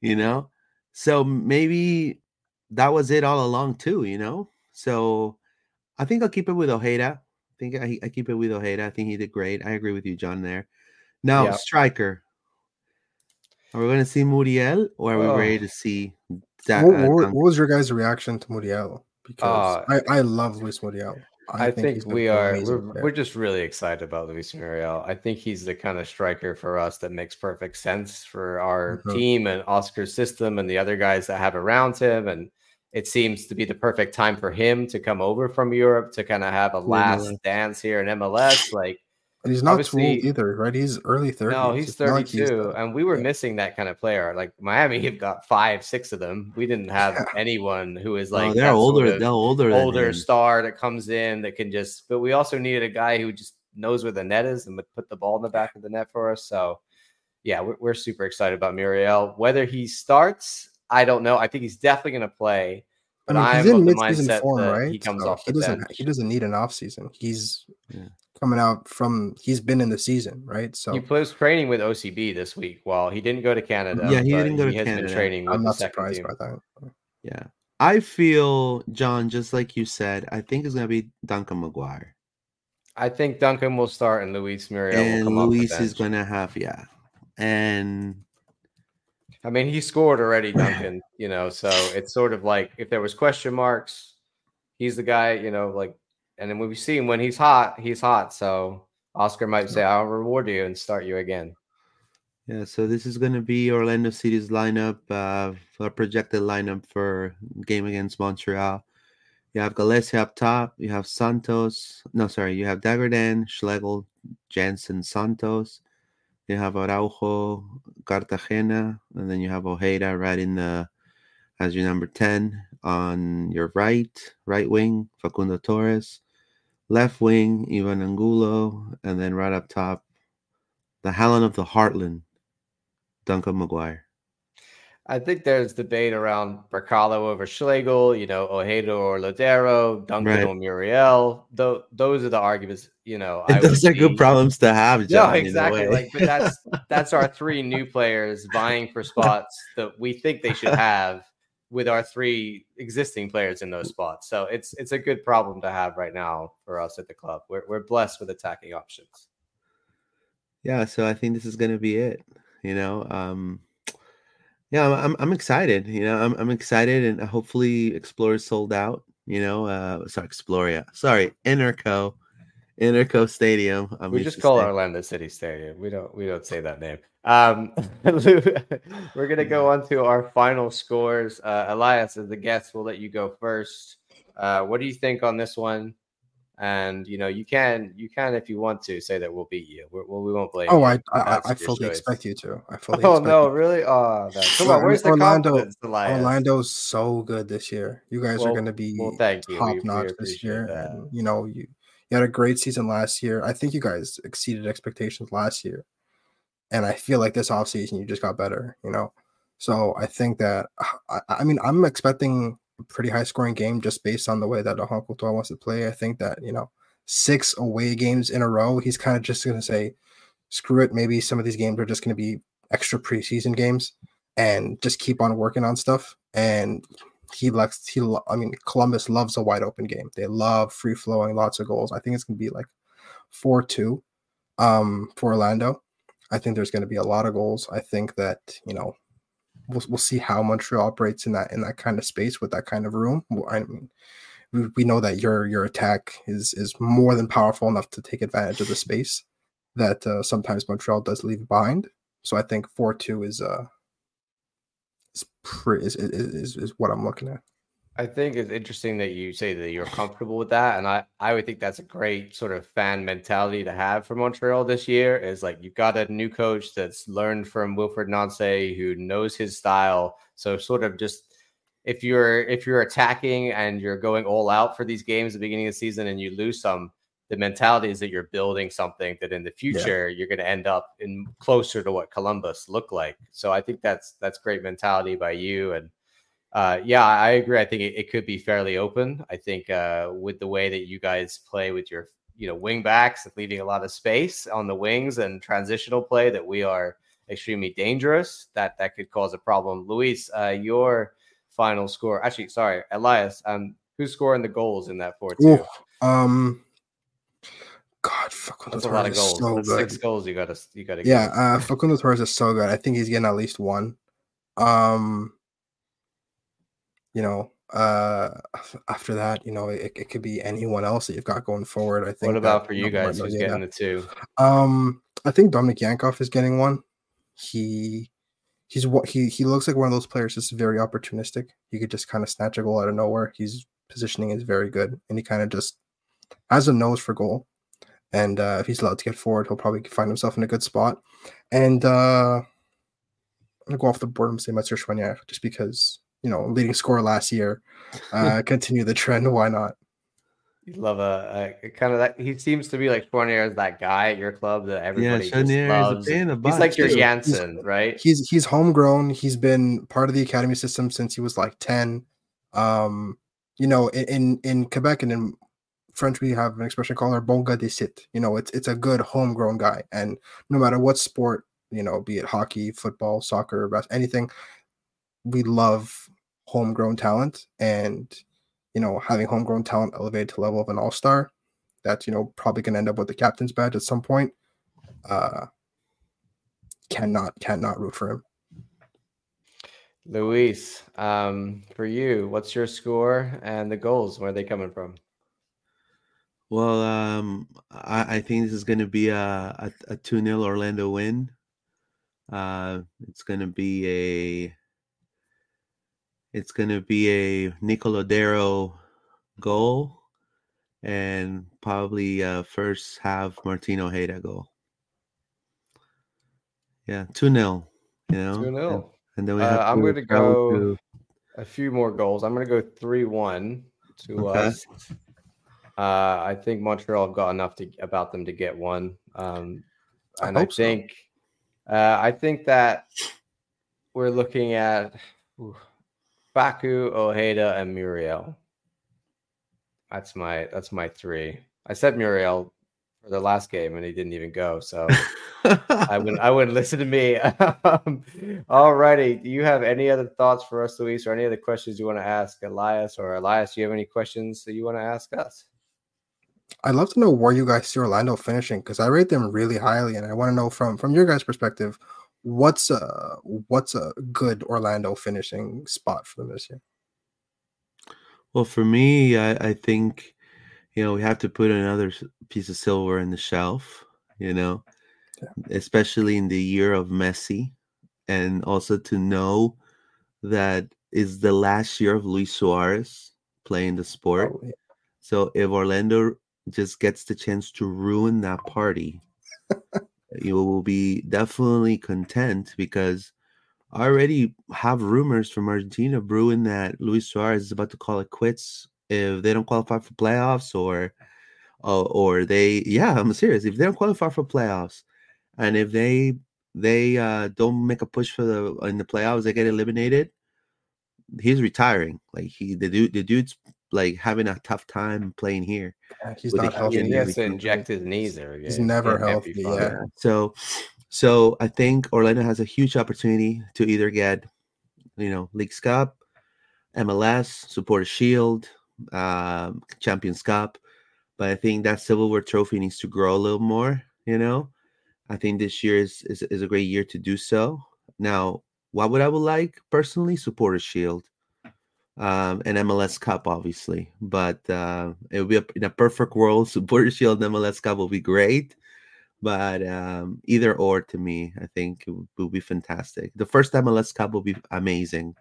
you know. So maybe that was it all along too, you know. So I think I'll keep it with Ojeda. I think I, I keep it with Ojeda. I think he did great. I agree with you, John. There. Now, Yeah. striker. Are we going to see Muriel, or are we Oh. ready to see that? what, uh, what- what was your guys' reaction to Muriel? Because Uh, I, I love Luis Muriel. I, think, he's gonna we are we're, player. we're just really excited about Luis Muriel. I think he's the kind of striker for us that makes perfect sense for our Mhm. team and Oscar's system and the other guys that have around him. And it seems to be the perfect time for him to come over from Europe to kind of have a last dance here in MLS. Like And he's not too old either, right? He's early 30s. no, he's It's not like 32, and we were yeah. missing that kind of player. Like Miami have got five, six of them. We didn't have Yeah. anyone who is Oh, like they're that sort older. of- they're older. older him. star that comes in that can just but we also needed a guy who just knows where the net is and would put the ball in the back of the net for us so yeah we're, we're super excited about muriel whether he starts i don't know i think he's definitely going to play I but mean, i'm he's in the mid-season mindset form, that right? he comes So off he doesn't. bench He doesn't need an off season. He's Yeah. Coming out from. He's been in the season, right? So he was training with ocb this week well he didn't go to canada Yeah, he didn't go to has Canada. been training with I'm not second surprised team. by that. Yeah. I feel, John, just like you said, I think it's going to be Duncan McGuire. i think duncan will start and luis muriel and will come off the Luis is going to have, yeah. And I mean, he scored already, Duncan. you know, so it's sort of like if there was question marks, he's the guy. You know, like, and then we see him when he's hot, he's hot. So Oscar might say, "I'll reward you and start you again." yeah, so this is going to be Orlando City's lineup, uh, a projected lineup for game against Montreal. You have Gallese up top. You have Santos. No, sorry. You have Dagur Dan, Schlegel, Jansson, Santos. You have Araújo, Cartagena, and then you have Ojeda right in the as your number 10 on your right, right wing, Facundo Torres, left wing, Ivan Angulo, and then right up top, the Haaland of the Heartland, Duncan McGuire. I think there's debate around Brekalo over Schlegel, you know, Ojeda or Lodeiro, Duncan Right. or Muriel. Though those are the arguments. You know, I those are good problems to have, No, John. a exactly. Like, but that's that's our three new players vying for spots that we think they should have with our three existing players in those spots. So it's it's a good problem to have right now for us at the club. We're we're blessed with attacking options. yeah so i think this is going to be it you know um yeah I'm, I'm i'm excited you know i'm, I'm excited and hopefully Explorers sold out you know uh sorry exploria sorry interco interco stadium I'm We just call it Orlando City Stadium. We don't we don't say that name. Um, we're gonna go on to our final scores. Uh, Elias, as the guest, we'll let you go first. Uh, what do you think on this one? And you know, you can you can if you want to say that we'll beat you. We're, well, we won't blame. Oh, you. I I, I fully choice. expect you to. I fully. Oh no, really? Oh, no. come on. Where's the Orlando- confidence, Elias? Orlando's so good this year. You guys Well- are going to be well, thank you. Top we notch this year. And, you know, you you had a great season last year. I think you guys exceeded expectations last year, and I feel like this offseason you just got better. You know, so I think that I, I mean I'm expecting a pretty high scoring game just based on the way that Laurent Courtois wants to play. I think that you know six away games in a row, he's kind of just going to say, screw it. Maybe some of these games are just going to be extra preseason games and just keep on working on stuff. And he likes, he, I mean, Columbus loves a wide open game. They love free flowing, lots of goals. I think it's going to be like 4 2 um, for Orlando. I think there's going to be a lot of goals. I think that, you know, we'll we'll see how Montreal operates in that in that kind of space with that kind of room. I mean, we, we know that your your attack is is more than powerful enough to take advantage of the space that uh, sometimes Montreal does leave behind. So I think four two is uh is, pre- is, is is what I'm looking at. I think it's interesting that you say that you're comfortable with that, and I I would think that's a great sort of fan mentality to have for Montreal this year. Is like you've got a new coach that's learned from Wilfried Nancy, who knows his style. So sort of just if you're if you're attacking and you're going all out for these games at the beginning of the season and you lose some, the mentality is that you're building something that in the future yeah. you're going to end up in closer to what Columbus looked like. So I think that's that's great mentality by you and uh, yeah, I agree. I think it, it, could be fairly open. I think uh, with the way that you guys play with your, you know, wing backs, leaving a lot of space on the wings and transitional play, that we are extremely dangerous. That that could cause a problem. Luis, uh, your final score. Actually, sorry, Elias. Um, who's scoring the goals in that four two? Um, God, Facundo That's a lot of goals. So six goals. You gotta, you gotta. Yeah, uh, Facundo Torres is so good. I think he's getting at least one. Um, you know, uh, after that, you know, it, it could be anyone else that you've got going forward. I think. What about for you guys? Who's getting the two? Um, I think Dominik Yankov is getting one. He, he's what he he looks like one of those players that's very opportunistic. He could just kind of snatch a goal out of nowhere. His positioning is very good, and he kind of just has a nose for goal. And uh, if he's allowed to get forward, he'll probably find himself in a good spot. And uh, I'm gonna go off the board and say Mathieu Choinière just because you know, leading scorer last year. Uh, continue the trend. Why not? You love a, a, kind of that. He seems to be like Choinière is that guy at your club that everybody yeah, loves. He's like your Jansson, right? He's he's homegrown. He's been part of the academy system since he was like ten. Um, you know, in in Quebec and in French we have an expression called "our bon gars de sit." You know, it's it's a good homegrown guy, and no matter what sport, you know, be it hockey, football, soccer, anything, we love homegrown talent and you know having homegrown talent elevated to level of an all-star that's you know probably going to end up with the captain's badge at some point uh cannot cannot root for him. Luis um for you what's your score and the goals? Where are they coming from? Well um i, I think this is going to be a, a, a 2-0 orlando win. Uh it's going to be a it's going to be a Nico Lodeiro goal and probably uh, first half Martino Ojeda goal. Yeah, 2 0. You know? 2 0. And then we have uh, I'm going to go to... a few more goals. I'm going to go 3 1 to okay. us. Uh, I think Montreal have got enough to about them to get one. Um, and I, I think so. uh, I think that we're looking at Facu, Ojeda, and Muriel. That's my that's my three. I said Muriel for the last game and he didn't even go, so I wouldn't I wouldn't listen to me. um, all righty. Do you have any other thoughts for us, Luis, or any other questions you want to ask Elias or Elias? Do you have any questions that you want to ask us? I'd love to know where you guys see Orlando finishing because I rate them really highly, and I want to know from from your guys' perspective what's a what's a good Orlando finishing spot for them this year? Well, for me, I, I think you know we have to put another piece of silver in the shelf. You know, yeah. especially in the year of Messi, and also to know that is the last year of Luis Suarez playing the sport. Oh, yeah. So if Orlando just gets the chance to ruin that party, you will be definitely content because I already have rumors from Argentina brewing that Luis Suarez is about to call it quits if they don't qualify for playoffs or uh, or they yeah I'm serious if they don't qualify for playoffs and if they they uh, don't make a push for the in the playoffs they get eliminated he's retiring. Like he the dude the dude's like having a tough time playing here. Yeah, he's not healthy. He has to inject his knees there again. He's never healthy. Yeah. So, so I think Orlando has a huge opportunity to either get, you know, Leagues Cup, MLS, Supporter Shield, um, Champions Cup, but I think that silverware trophy needs to grow a little more. You know, I think this year is, is is a great year to do so. Now, what would I would like personally? Supporter Shield, um, and MLS Cup, obviously. But uh, it would be a, in a perfect world, Supporter Shield and MLS Cup will be great. But um, either or to me, I think it would, be fantastic. The first MLS Cup will be amazing.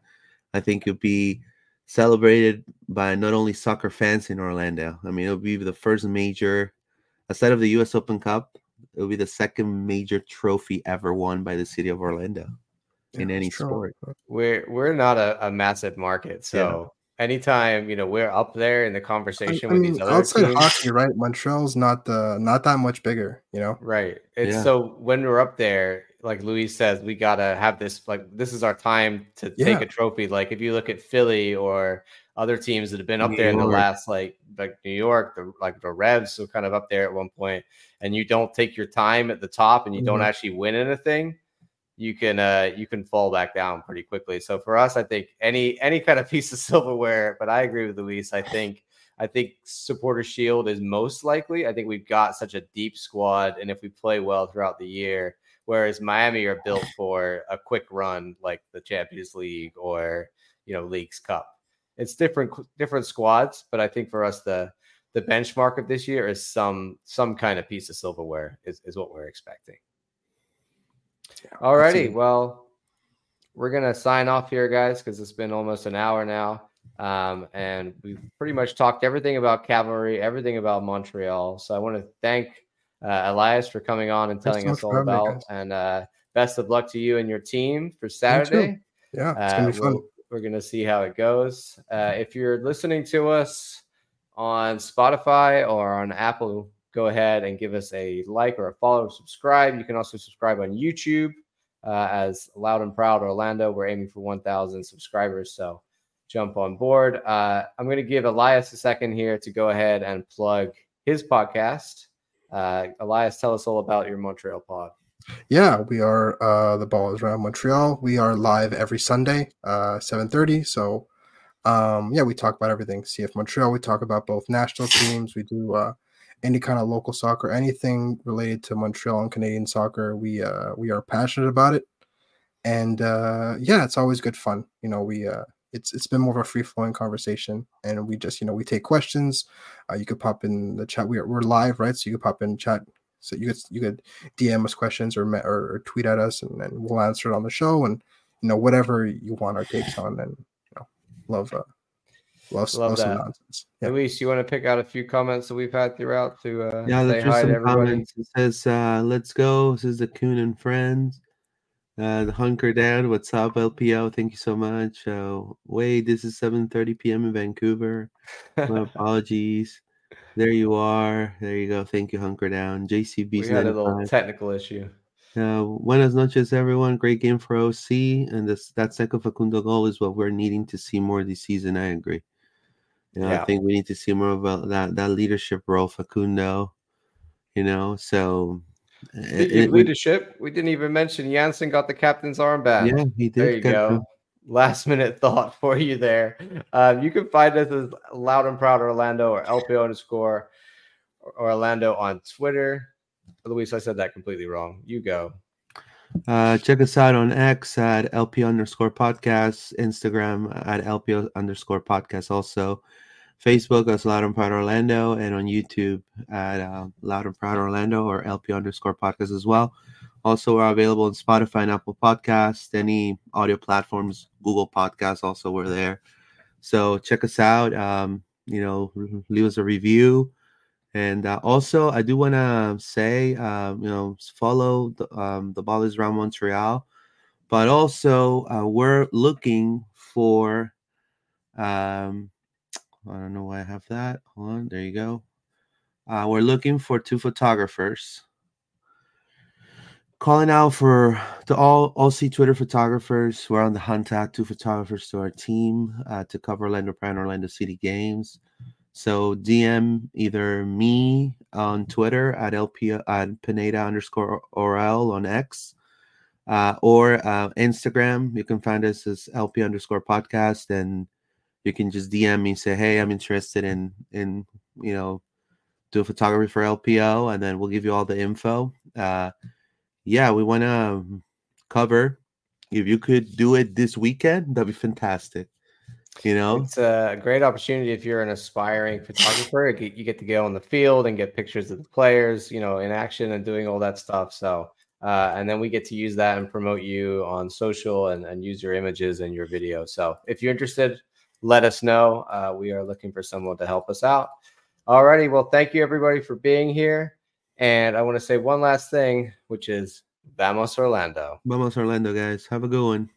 I think it would be celebrated by not only soccer fans in Orlando. I mean, it'll be the first major, aside of the U.S. Open Cup, it'll be the second major trophy ever won by the city of Orlando Yeah, in any sport. We're we're not a, a massive market, so anytime you know we're up there in the conversation I with mean, these other outside teams, hockey, right? Montreal's not the not that much bigger, you know. Right. It's Yeah. so when we're up there, like Luis says, we gotta have this like this is our time to take a trophy. Like if you look at Philly or other teams that have been up New there in the last like like New York, the like the Revs were kind of up there at one point, and you don't take your time at the top and you don't Mhm. actually win anything, you can uh you can fall back down pretty quickly. So for us, I think any any kind of piece of silverware, but I agree with Luis. I think I think supporter shield is most likely. I think we've got such a deep squad, and if we play well throughout the year, whereas Miami are built for a quick run like the Champions League or you know Leagues Cup. It's different different squads, but I think for us the the benchmark of this year is some some kind of piece of silverware is, is what we're expecting. Alrighty, Absolutely. well, we're gonna sign off here, guys, because it's been almost an hour now. Um, and we've pretty much talked everything about cavalry, everything about Montreal. So I want to thank uh, Elias for coming on and telling so us much all for having me, about. guys. And uh, best of luck to you and your team for Saturday. Yeah, it's gonna Uh, be fun. we'll- we're going to see how it goes. Uh, if you're listening to us on Spotify or on Apple, go ahead and give us a like or a follow or subscribe. You can also subscribe on YouTube uh, as Loud and Proud Orlando. We're aiming for 1,000 subscribers, so jump on board. Uh, I'm going to give Elias a second here to go ahead and plug his podcast. Uh, Elias, tell us all about your Montreal pod. Yeah, we are uh the ball is around Montreal. We are live every Sunday, uh 7:30. So um yeah, we talk about everything. CF Montreal, we talk about both national teams, we do uh any kind of local soccer, anything related to Montreal and Canadian soccer. We uh we are passionate about it. And uh yeah, it's always good fun. You know, we uh it's it's been more of a free flowing conversation, and we just you know we take questions. Uh, you could pop in the chat. We're we're live, right? So you could pop in chat. So you could you could DM us questions or or, or tweet at us, and then we'll answer it on the show. And you know whatever you want our takes on, and you know love uh, love, Love love, some that. nonsense. Yeah. Luis, you want to pick out a few comments that we've had throughout to uh, Yeah, say there's just hi to some everybody? comments. It says, uh, let's go. This is the Coon and Friends. Uh, the Hunker Dad, what's up, LPO? Thank you so much. Uh, Wade, this is 7.30 p.m. in Vancouver. My apologies. There you are. There you go. Thank you, Hunker Down. JCB. We JCB's had a little technical issue. Uh, buenas noches, everyone. Great game for OC, and this that second Facundo goal is what we're needing to see more this season. I agree. You know, Yeah. I think we need to see more about that that leadership role, Facundo. You know, so it- it- leadership, we didn't even mention Jansson got the captain's armband. yeah, he did. there you go. Last minute thought for you there. Um, you can find us as Loud and Proud Orlando or LPO underscore Orlando on Twitter. Luis, I said that completely wrong. You go. Uh, check us out on X at LP underscore podcast, Instagram at LP underscore podcast, also Facebook as Loud and Proud Orlando, and on YouTube at uh, Loud and Proud Orlando or LP underscore podcast as well. Also, we're available on Spotify and Apple Podcasts, any audio platforms, Google Podcasts. Also, we're there. So check us out. Um, you know, leave us a review. And uh, also, I do want to say, um, you know, follow the, um, the ball is around Montreal, but also uh, we're looking for. Um, I don't know why I have that. Hold on, there you go. Uh, we're looking for two photographers. Calling out for to all see Twitter photographers. We're on the hunt add two photographers to our team uh, to cover Orlando Pride and Orlando City games. So DM either me on Twitter at LP at Pineda underscore Orl on X, uh, or uh, Instagram. You can find us as LP underscore podcast, and you can just DM me and say, "Hey, I'm interested in in you know do photography for LPO," and then we'll give you all the info. Uh, yeah, we want to cover if you could do it this weekend, that'd be fantastic. You know, it's a great opportunity if you're an aspiring photographer. You get to go on the field and get pictures of the players, you know, in action and doing all that stuff. So, uh, and then we get to use that and promote you on social and, and use your images and your video. So, if you're interested, let us know. Uh, we are looking for someone to help us out. Alrighty, well, thank you everybody for being here. And I want to say one last thing, which is Vamos Orlando. Vamos Orlando, guys. Have a good one.